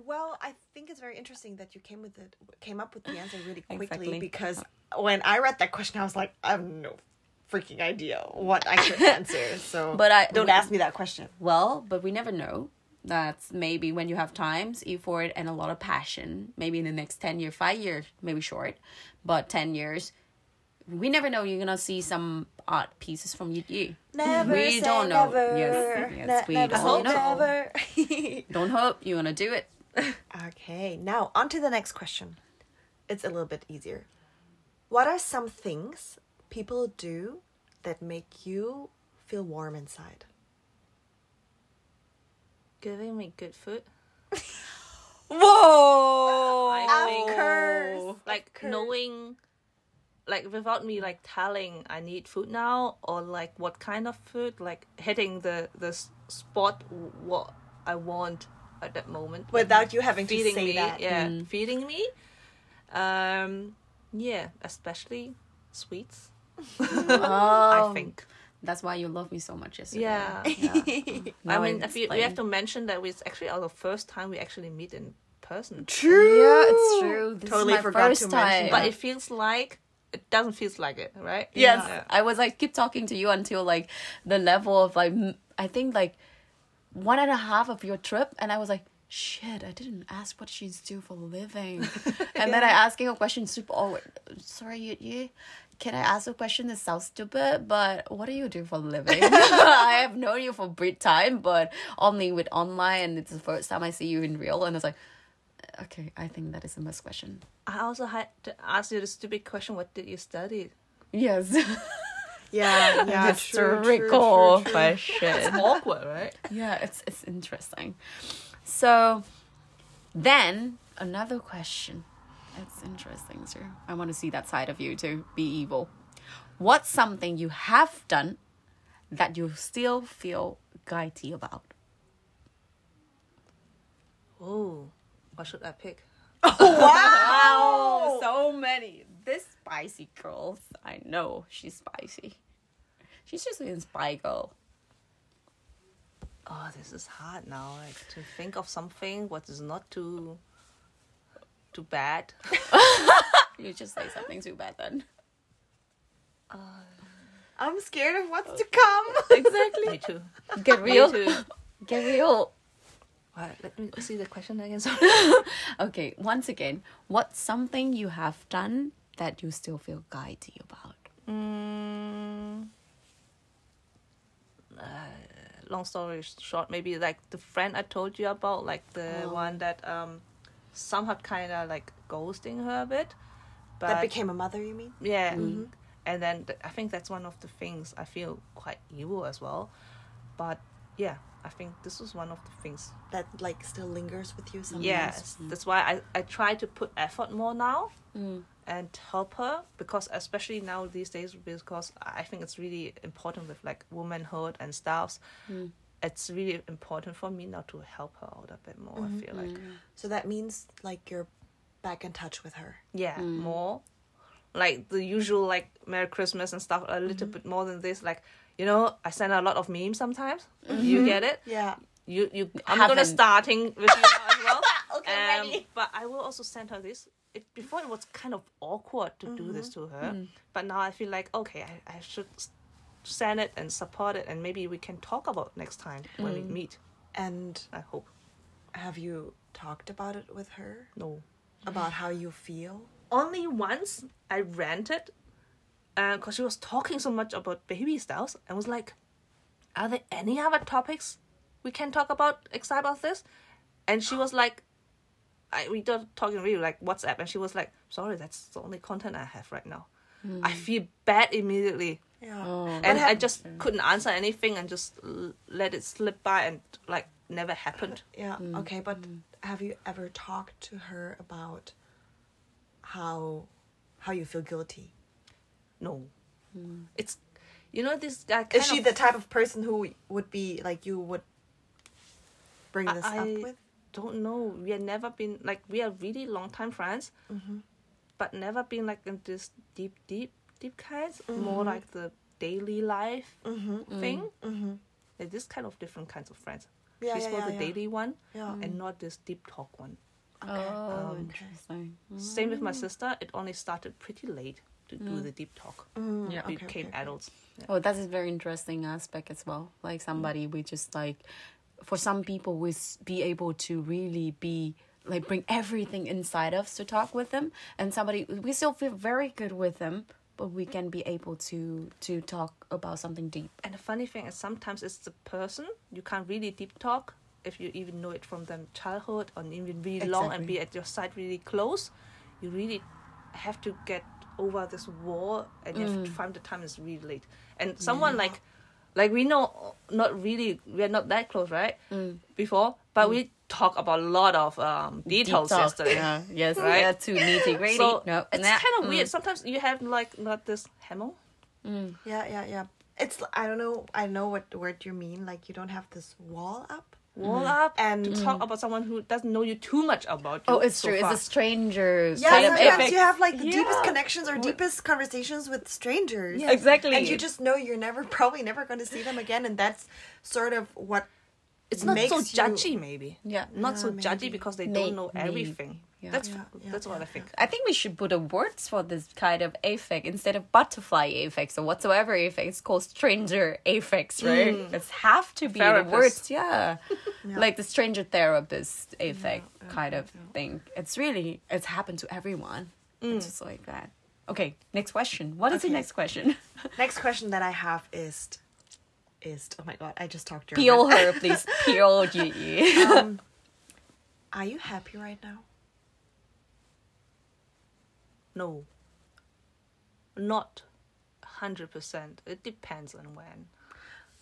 B: Well, I think it's very interesting that you came with it, came up with the answer really quickly
A: Exactly.
B: because when I read that question, I was like, I have no freaking idea what I could answer. So,
A: But I-
B: don't ask me that question.
A: well, but we never know. That's maybe when you have times, effort, and a lot of passion. Maybe in the next ten years, five years, maybe short, but ten years, we never know. You're gonna see some art pieces from you. you.
B: Never
A: we
B: say
A: don't know.
B: never.
A: Yes, yes,
B: Ne-
A: we
B: never
A: don't
B: say
A: know.
B: never.
A: Don't hope you're gonna do it.
B: okay, now on to the next question. It's a little bit easier. What are some things people do that make you feel warm inside?
C: giving me good food
B: Whoa!
C: I think-
B: course.
C: like
B: Of course.
C: knowing like without me like telling i need food now or like what kind of food like hitting the the spot what i want at that moment
B: Without you having to
C: feeding
B: say
C: me
B: that.
C: yeah feeding me um yeah especially sweets i
A: Oh,
C: think
A: that's why you love me so much yesterday.
C: yeah
A: Yeah.
C: i
A: Now
C: mean
A: I
C: if we, we have to mention that it's actually our first time we actually meet in person
B: True.
A: Yeah, it's true. This
B: Totally
A: is my
B: forgot
A: first
B: to mention
A: time.
B: that.
C: but it feels like it doesn't feel like it, right?
A: Yes,
C: Yeah.
A: I was like keep talking to you until like the level of like I think like one and a half of your trip, and I was like, shit, I didn't ask what she's do for a living, and then I asking a question super awkward. Sorry, you, you can I ask a question that sounds stupid, but what do you do for a living? I have known you for a brief time, but only with online, and it's the first time I see you in real, and it's like. Okay, I think that is the most question.
C: I also had to ask you the stupid question: What did you study?
A: Yes.
B: Yeah, yeah, true, true,
A: Historical
B: true, true.
A: question.
C: Awkward, right?
A: yeah, it's it's interesting. So then another question. It's interesting too. I want to see that side of you to be evil. What's something you have done that you still feel guilty about?
C: Oh, what should I pick?
A: Wow, so many. This spicy girl, I know she's spicy. She's just a spy girl.
C: Oh, this is hard now. Like to think of something what is not too too bad.
A: You just say something too bad then.
B: Uh, I'm scared of what's uh, to come.
A: Exactly.
C: Me too.
A: Get
C: Me
A: real.
C: too.
A: Get real.
C: What? Let me see the question again. Sorry.
A: Okay, once again, what's something you have done that you still feel guilty about?
C: Mm, uh, long story short, maybe like the friend I told you about, like the one that um somehow kind of like ghosting her a bit. But
B: that became a mother, you mean?
C: yeah, and then th- I think that's one of the things I feel quite evil as well. But yeah, I think this was one of the things.
B: That like still lingers with you sometimes.
C: Yes, that's why I I try to put effort more now
A: Mm.
C: and help her because especially now these days because I think it's really important with like womanhood and stuffs.
A: Mm.
C: It's really important for me now to help her out a bit more. I feel like
B: So that means like you're back in touch with her.
C: yeah more like the usual like Merry Christmas and stuff a little
A: Mm-hmm.
C: bit more than this. Like you know I send her a lot of memes sometimes. You mm-hmm. get it.
B: Yeah.
C: You you I'm
A: Haven't.
C: gonna starting with you as well.
B: Okay,
C: Um,
B: ready.
C: But I will also send her this. It, before it was kind of awkward to do this mm-hmm. to her, mm. but now I feel like okay, I, I should send it and support it, and maybe we can talk about next time when we mm. meet.
B: And
C: I hope.
B: have you talked about it with her?
C: No,
B: About how you feel?
C: only once I ranted, because she was talking so much about baby styles, and was like, "Are there any other topics we can talk about except about this?" And she was like, I, we were talking really like WhatsApp, and she was like, "Sorry, that's the only content I have right now." Hmm. I feel bad immediately,
B: Yeah.
A: Oh.
C: and I just couldn't answer anything and just l- let it slip by and like never happened.
B: Yeah. Hmm. Okay, but hmm. have you ever talked to her about how how you feel guilty?
C: No, hmm. it's you know this guy. Kind
B: Is she
C: of,
B: the type of person who would be like you would bring this
C: I-
B: up with?
C: don't know. We have never been like we are really long time friends, mm-hmm. but never been like in this deep, deep, deep kinds. Mm-hmm. More like the daily life mm-hmm. thing.
B: Mm-hmm.
C: Like this kind of different kinds of friends.
B: Yeah,
C: She's
B: yeah,
C: more
B: yeah,
C: the
B: yeah.
C: daily one,
B: Yeah.
C: and not this deep talk one.
A: Oh,
C: Um,
A: interesting.
C: Same with my mm. sister. It only started pretty late to do the deep talk.
B: Mm,
A: Yeah.
C: We
B: okay,
C: became
B: okay, okay.
C: adults. Yeah.
A: Oh, that is a very interesting aspect as well. Like somebody we just like, for some people we be able to really be like bring everything inside us to talk with them, and somebody we still feel very good with them, but we can be able to to talk about something deep.
C: And the funny thing is, sometimes it's the person you can't really deep talk if you even know it from them childhood or even really long and be at your side really close. You really have to get over this wall, and you have to find the time is really late. And someone like, like we know, not really, we are not that close, right? Before, but we talk about a lot of um details
A: Deep
C: yesterday.
A: Yeah, yes,
C: Right?
A: yeah, too nitty gritty.
C: So
A: no,
C: it's
A: nah,
C: kind of
A: mm.
C: weird. Sometimes you have like not this hammer.
B: Yeah, yeah, yeah. It's I don't know. I know what word you mean. Like you don't have this wall up.
C: Wall mm-hmm. up
B: And-
C: and to talk about someone who doesn't know you too much about you.
A: Oh, it's
C: so
A: true.
C: far.
A: It's a stranger.
B: Yeah,
A: kind of
B: sometimes
A: effect.
B: you have like the deepest connections or deepest conversations with strangers.
C: Yeah.
A: Exactly.
B: And you just know you're never probably never going to see them again, and that's sort of what
C: it's not so
B: makes you-
C: judgy, maybe.
A: Yeah.
C: Not
B: Yeah,
C: so judgy because they
A: May-
C: don't know
A: maybe.
C: Everything.
A: Yeah.
C: That's
B: Yeah, yeah,
C: that's what
B: yeah,
C: I think.
A: I think we should put a words for this kind of affect instead of butterfly affects or whatsoever affect. It's called stranger affects, right? It's have to be
C: Therapist.
A: the words, yeah. Like the stranger therapist affect kind of thing. It's really it's happened to everyone. It's just like that. Okay, next question. What is the next question?
B: Next question that I have is, is oh my god, I just talked German.
A: Peel her, please. Peel you.
B: Um, are you happy right now?
C: No. Not hundred percent. It depends on when.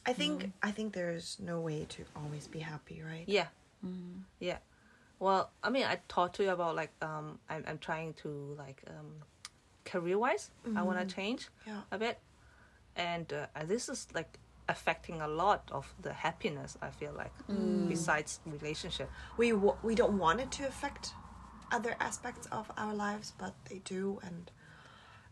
B: I think I think there's no way to always be happy, right?
C: Yeah. Yeah. Well, I mean, I talked to you about like um, I'm I'm trying to like um, career wise, I want to change
B: Yeah.
C: a bit, and uh, this is like affecting a lot of the happiness. I feel like besides relationship.
B: We w- we don't want it to affect other aspects of our lives, but they do, and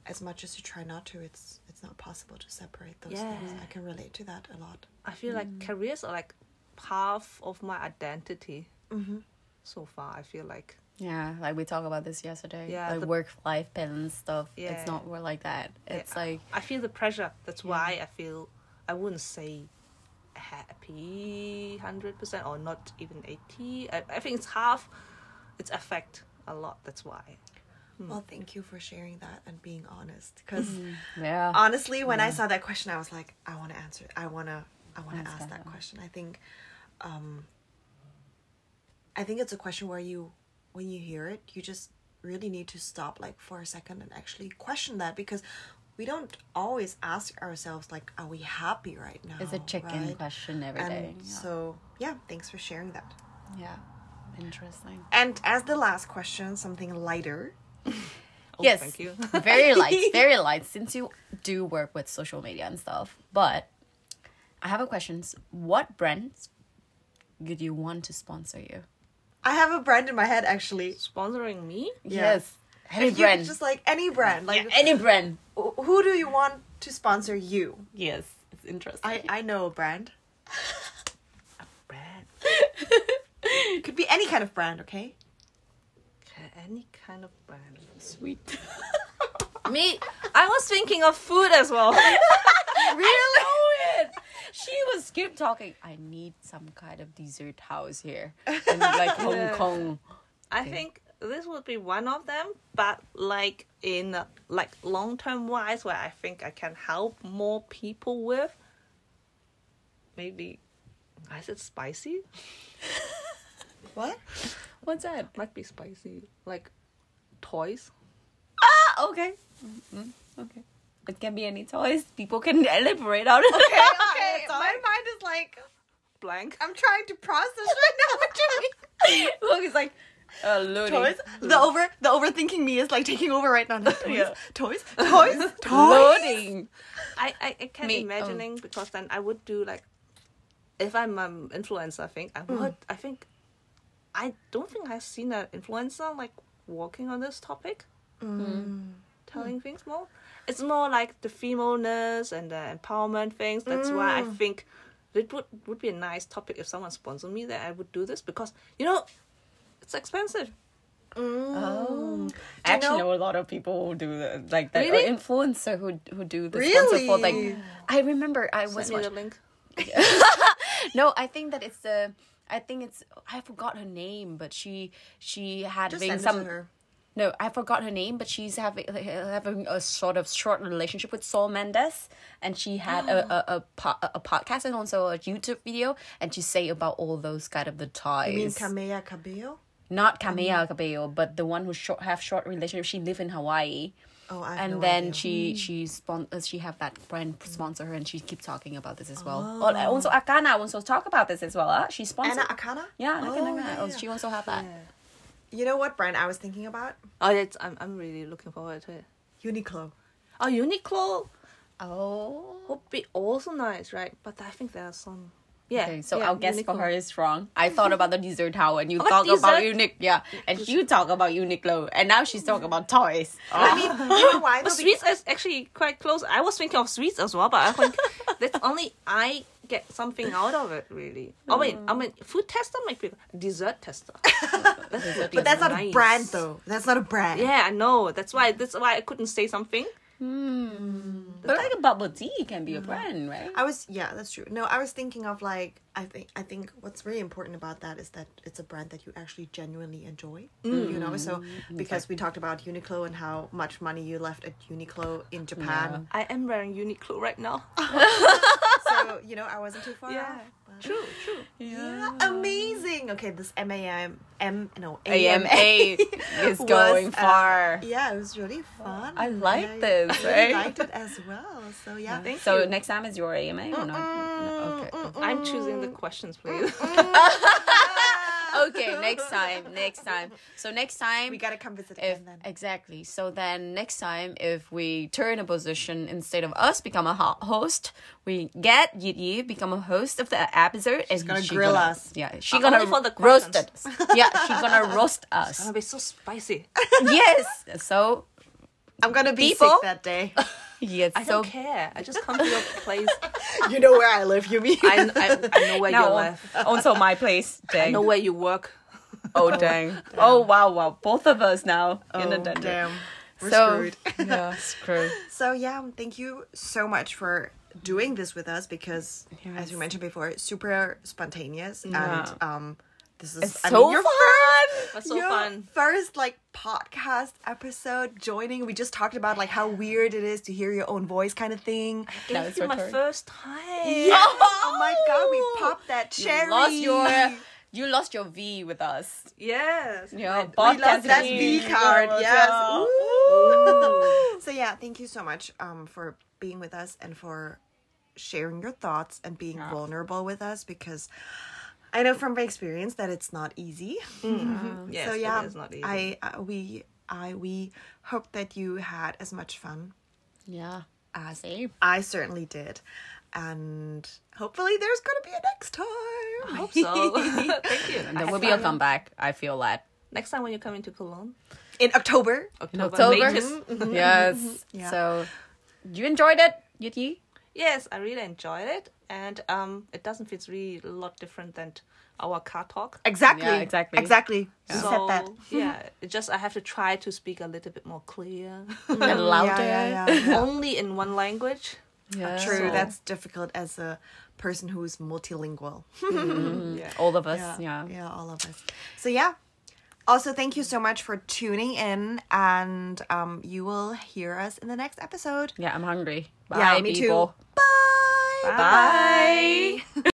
B: as much as you try not to, it's it's not possible to separate those
C: Yeah.
B: things. I can relate to that a lot.
C: I feel like careers are like half of my identity.
B: Mm-hmm.
C: So far, I feel like
A: Yeah, like we talked about this yesterday.
C: Yeah,
A: like
C: the-
A: work life balance stuff.
C: Yeah.
A: It's not more like that. It's
C: Yeah.
A: like
C: I feel the pressure. That's why I feel I wouldn't say happy hundred percent or not even eighty. I, I think it's half. It's affect a lot. That's why.
B: Well, thank you for sharing that and being honest. Because
A: yeah.
B: honestly, when I saw that question, I was like, I want to answer. I want to. I want to
A: Ask
B: ask
A: that
B: that
A: one.
B: question. I think. Um, I think it's a question where you, when you hear it, you just really need to stop like for a second and actually question that because we don't always ask ourselves like, are we happy right now?
A: it's a chicken
B: right?
A: question every
B: And
A: day. Yeah.
B: so yeah, thanks for sharing that.
A: yeah. Interesting.
B: And as the last question, something lighter.
C: Oh,
A: yes.
C: Thank you.
A: very light. Very light. Since you do work with social media and stuff, but I have a question. What brands would you want to sponsor you?
B: I have a brand in my head actually.
C: Sponsoring me?
B: Yeah.
A: Yes. Any
B: If you
A: brand.
B: just like any brand, like
A: yeah, any brand.
B: who do you want to sponsor you?
A: Yes. It's interesting.
B: I I know a brand.
C: A brand.
B: Could be any kind of brand, okay?
C: Any kind of brand.
A: Sweet.
C: Me, I was thinking of food as well.
A: really? know it. She was keep talking. I need some kind of dessert house here, in like Hong
C: Yeah.
A: Kong.
C: I think this would be one of them, but like in like long term wise, where I think I can help more people with. Maybe, I said spicy?
B: What?
A: What's that?
C: Might be spicy, like toys.
A: Ah, okay. Mm, okay. It can be any toys. People can elaborate on it.
B: Okay, okay. My mind is like
C: Blank.
B: I'm trying to process right now what you mean.
A: Look, it's like uh, loading.
B: Toys. The over the overthinking me is like taking over right now. Toys,
A: Yeah.
B: toys, toys, toys.
A: Loading.
C: I I, I can
A: Me-
C: imagining because then I would do like, if I'm an influencer, I think I would. I think, I don't think I've seen an influencer like working on this topic, mm. hmm. telling things more. It's more like the femaleness and the empowerment things. That's why I mm. think it would would be a nice topic if someone sponsored me that I would do this because you know, it's expensive. Mm.
A: Oh. I actually
B: know-
A: know a lot of people who do that, like that,
C: Really?
A: influencer who who do the sponsor for like. I remember I was
C: Send me the link.
A: no, I think that it's the. I think it's I forgot her name, but she she had
B: Just
A: having some.
B: her.
A: No, I forgot her name, but she's having having a sort of short relationship with Shawn Mendes, and she had a a, a, po- a podcast and also a YouTube video, and she say about all those kind of the ties.
B: You mean Camila Cabello?
A: Not Camila Cabello, but the one who short have short relationship. She live in Hawaii,
B: Oh, I
A: and
B: no
A: then
B: idea.
A: she she spon- uh, she have that brand sponsor her, and she keep talking about this as well. Oh, and also Akana also talk about this as well. Huh? She sponsored.
B: Anna Akana.
A: yeah,
B: Oh,
A: Akana.
B: yeah,
A: Oh,
B: yeah.
A: she also have that.
B: You know what brand I was thinking about?
C: Oh, it's, I'm I'm really looking forward to it.
B: Uniqlo.
C: Oh, Uniqlo
A: Oh.
C: would be also nice, right? But I think there are some. Yeah.
A: Okay, so
C: yeah,
A: our guess for her is wrong. I thought about the dessert tower, and you
C: Oh,
A: talk about
C: dessert?
A: Uniq, yeah, and you talk about Uniqlo, and now she's talking about toys.
B: I mean, you know why?
C: But sweets is actually quite close. I was thinking of sweets as well, but I think that's only I get something out of it really. Oh, I mean, mm. I mean, food tester might be dessert tester.
B: But that's not a brand though. That's not a brand.
C: Yeah, I know. That's why. That's why I couldn't say something. Hmm.
A: But like a bubble tea can be a mm. brand, right?
B: I was yeah, that's true. No, I was thinking of like I think I think what's really important about that is that it's a brand that you actually genuinely enjoy. You know, mm. so mm-hmm. because we talked about Uniqlo and how much money you left at Uniqlo in Japan.
C: I am wearing Uniqlo right now.
B: so, you know, I wasn't too far
C: Yeah.
B: off. But-
C: True, true.
B: Yeah, amazing. Okay, this M A M M no
A: AMA is
B: was,
A: going
B: uh,
A: far.
B: Yeah, it was really fun.
A: I like
B: and
A: this,
B: I really
A: right?
B: liked it as well. So yeah,
C: Thank
A: so
C: you.
A: next time is your AMA or not? No, okay.
C: I'm choosing the questions, please.
A: okay, next time, next time. So next time
B: we gotta come visit
A: if
B: again then.
A: exactly. So then next time, if we turn a position instead of us become a host, we get Yi Yi become a host of the episode. She's
B: gonna grill us.
A: Yeah, she
C: Uh,
A: gonna
C: for the
A: roast us. Yeah, she's gonna roast us.
C: It's gonna be so spicy.
A: yes. So
B: I'm gonna be
A: People?
B: sick that day.
A: yes.
C: I
A: so
C: don't care. I just come to your place.
B: you know where I live, you mean?
C: I, I, I know where you
A: now
C: live.
A: also my place. Dang.
C: I know where you work.
A: Oh dang. Oh wow wow. Both of us now in the
B: Oh,
A: dungeon.
B: damn. We're
A: so
B: screwed.
A: yeah, screwed.
B: So yeah, thank you so much for doing this with us because,
A: Yes.
B: as we mentioned before, it's super spontaneous
A: Yeah.
B: and um, this is
A: It's
B: I
A: so
B: mean, your
A: fun.
C: That's so
B: your
C: fun.
B: First like podcast episode joining. We just talked about like how weird it is to hear your own voice, kind of thing.
A: Now
C: This
A: it's
C: is my first time.
B: Oh my god, we popped that cherry.
A: You lost your you lost your V with us.
C: Yes.
A: Yeah,
B: we lost that V card. Yes. Ooh. So yeah, thank you so much um for being with us and for sharing your thoughts and being
A: Yeah.
B: vulnerable with us because I know from my experience that it's not easy.
C: Yes,
B: so yeah,
C: it is not easy.
B: I uh, we I we hope that you had as much fun
A: Yeah.
B: as
A: Same.
B: I certainly did. And hopefully there's gonna be a next time.
C: I hope so. Thank you.
A: There will be a comeback. I feel that.
C: Next time when you come into Cologne,
B: In October.
A: In
C: October,
A: October.
C: latest.
A: Yes.
B: Yeah.
A: So you enjoyed it, Yuti?
C: Yes, I really enjoyed it, and um, it doesn't feel really a lot different than our car talk.
B: Exactly.
A: Yeah, exactly.
B: Exactly. You
C: so
B: said that.
C: yeah, it just I have to try to speak a little bit more clear,
A: And louder.
B: yeah, yeah.
C: only in one language.
A: Yeah.
B: True,
C: So-
B: that's difficult as a person who's multilingual.
C: Yeah.
A: All of us. Yeah.
B: yeah, all of us. So yeah. Also, thank you so much for tuning in, and um, you will hear us in the next episode.
A: Yeah, I'm hungry. Bye,
B: yeah, me
A: people.
B: too. Bye.
C: Bye.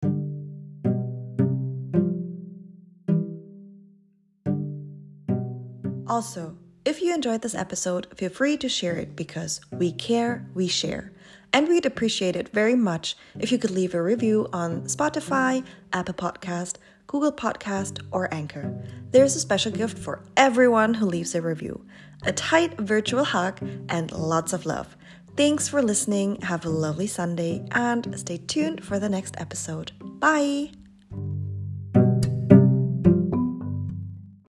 B: Also, if you enjoyed this episode, feel free to share it because we care, we share. And we'd appreciate it very much if you could leave a review on Spotify, Apple Podcast, Google Podcast, or Anchor. There's a special gift for everyone who leaves a review. A tight virtual hug and lots of love. Thanks for listening. Have a lovely Sunday and stay tuned for the next episode. Bye.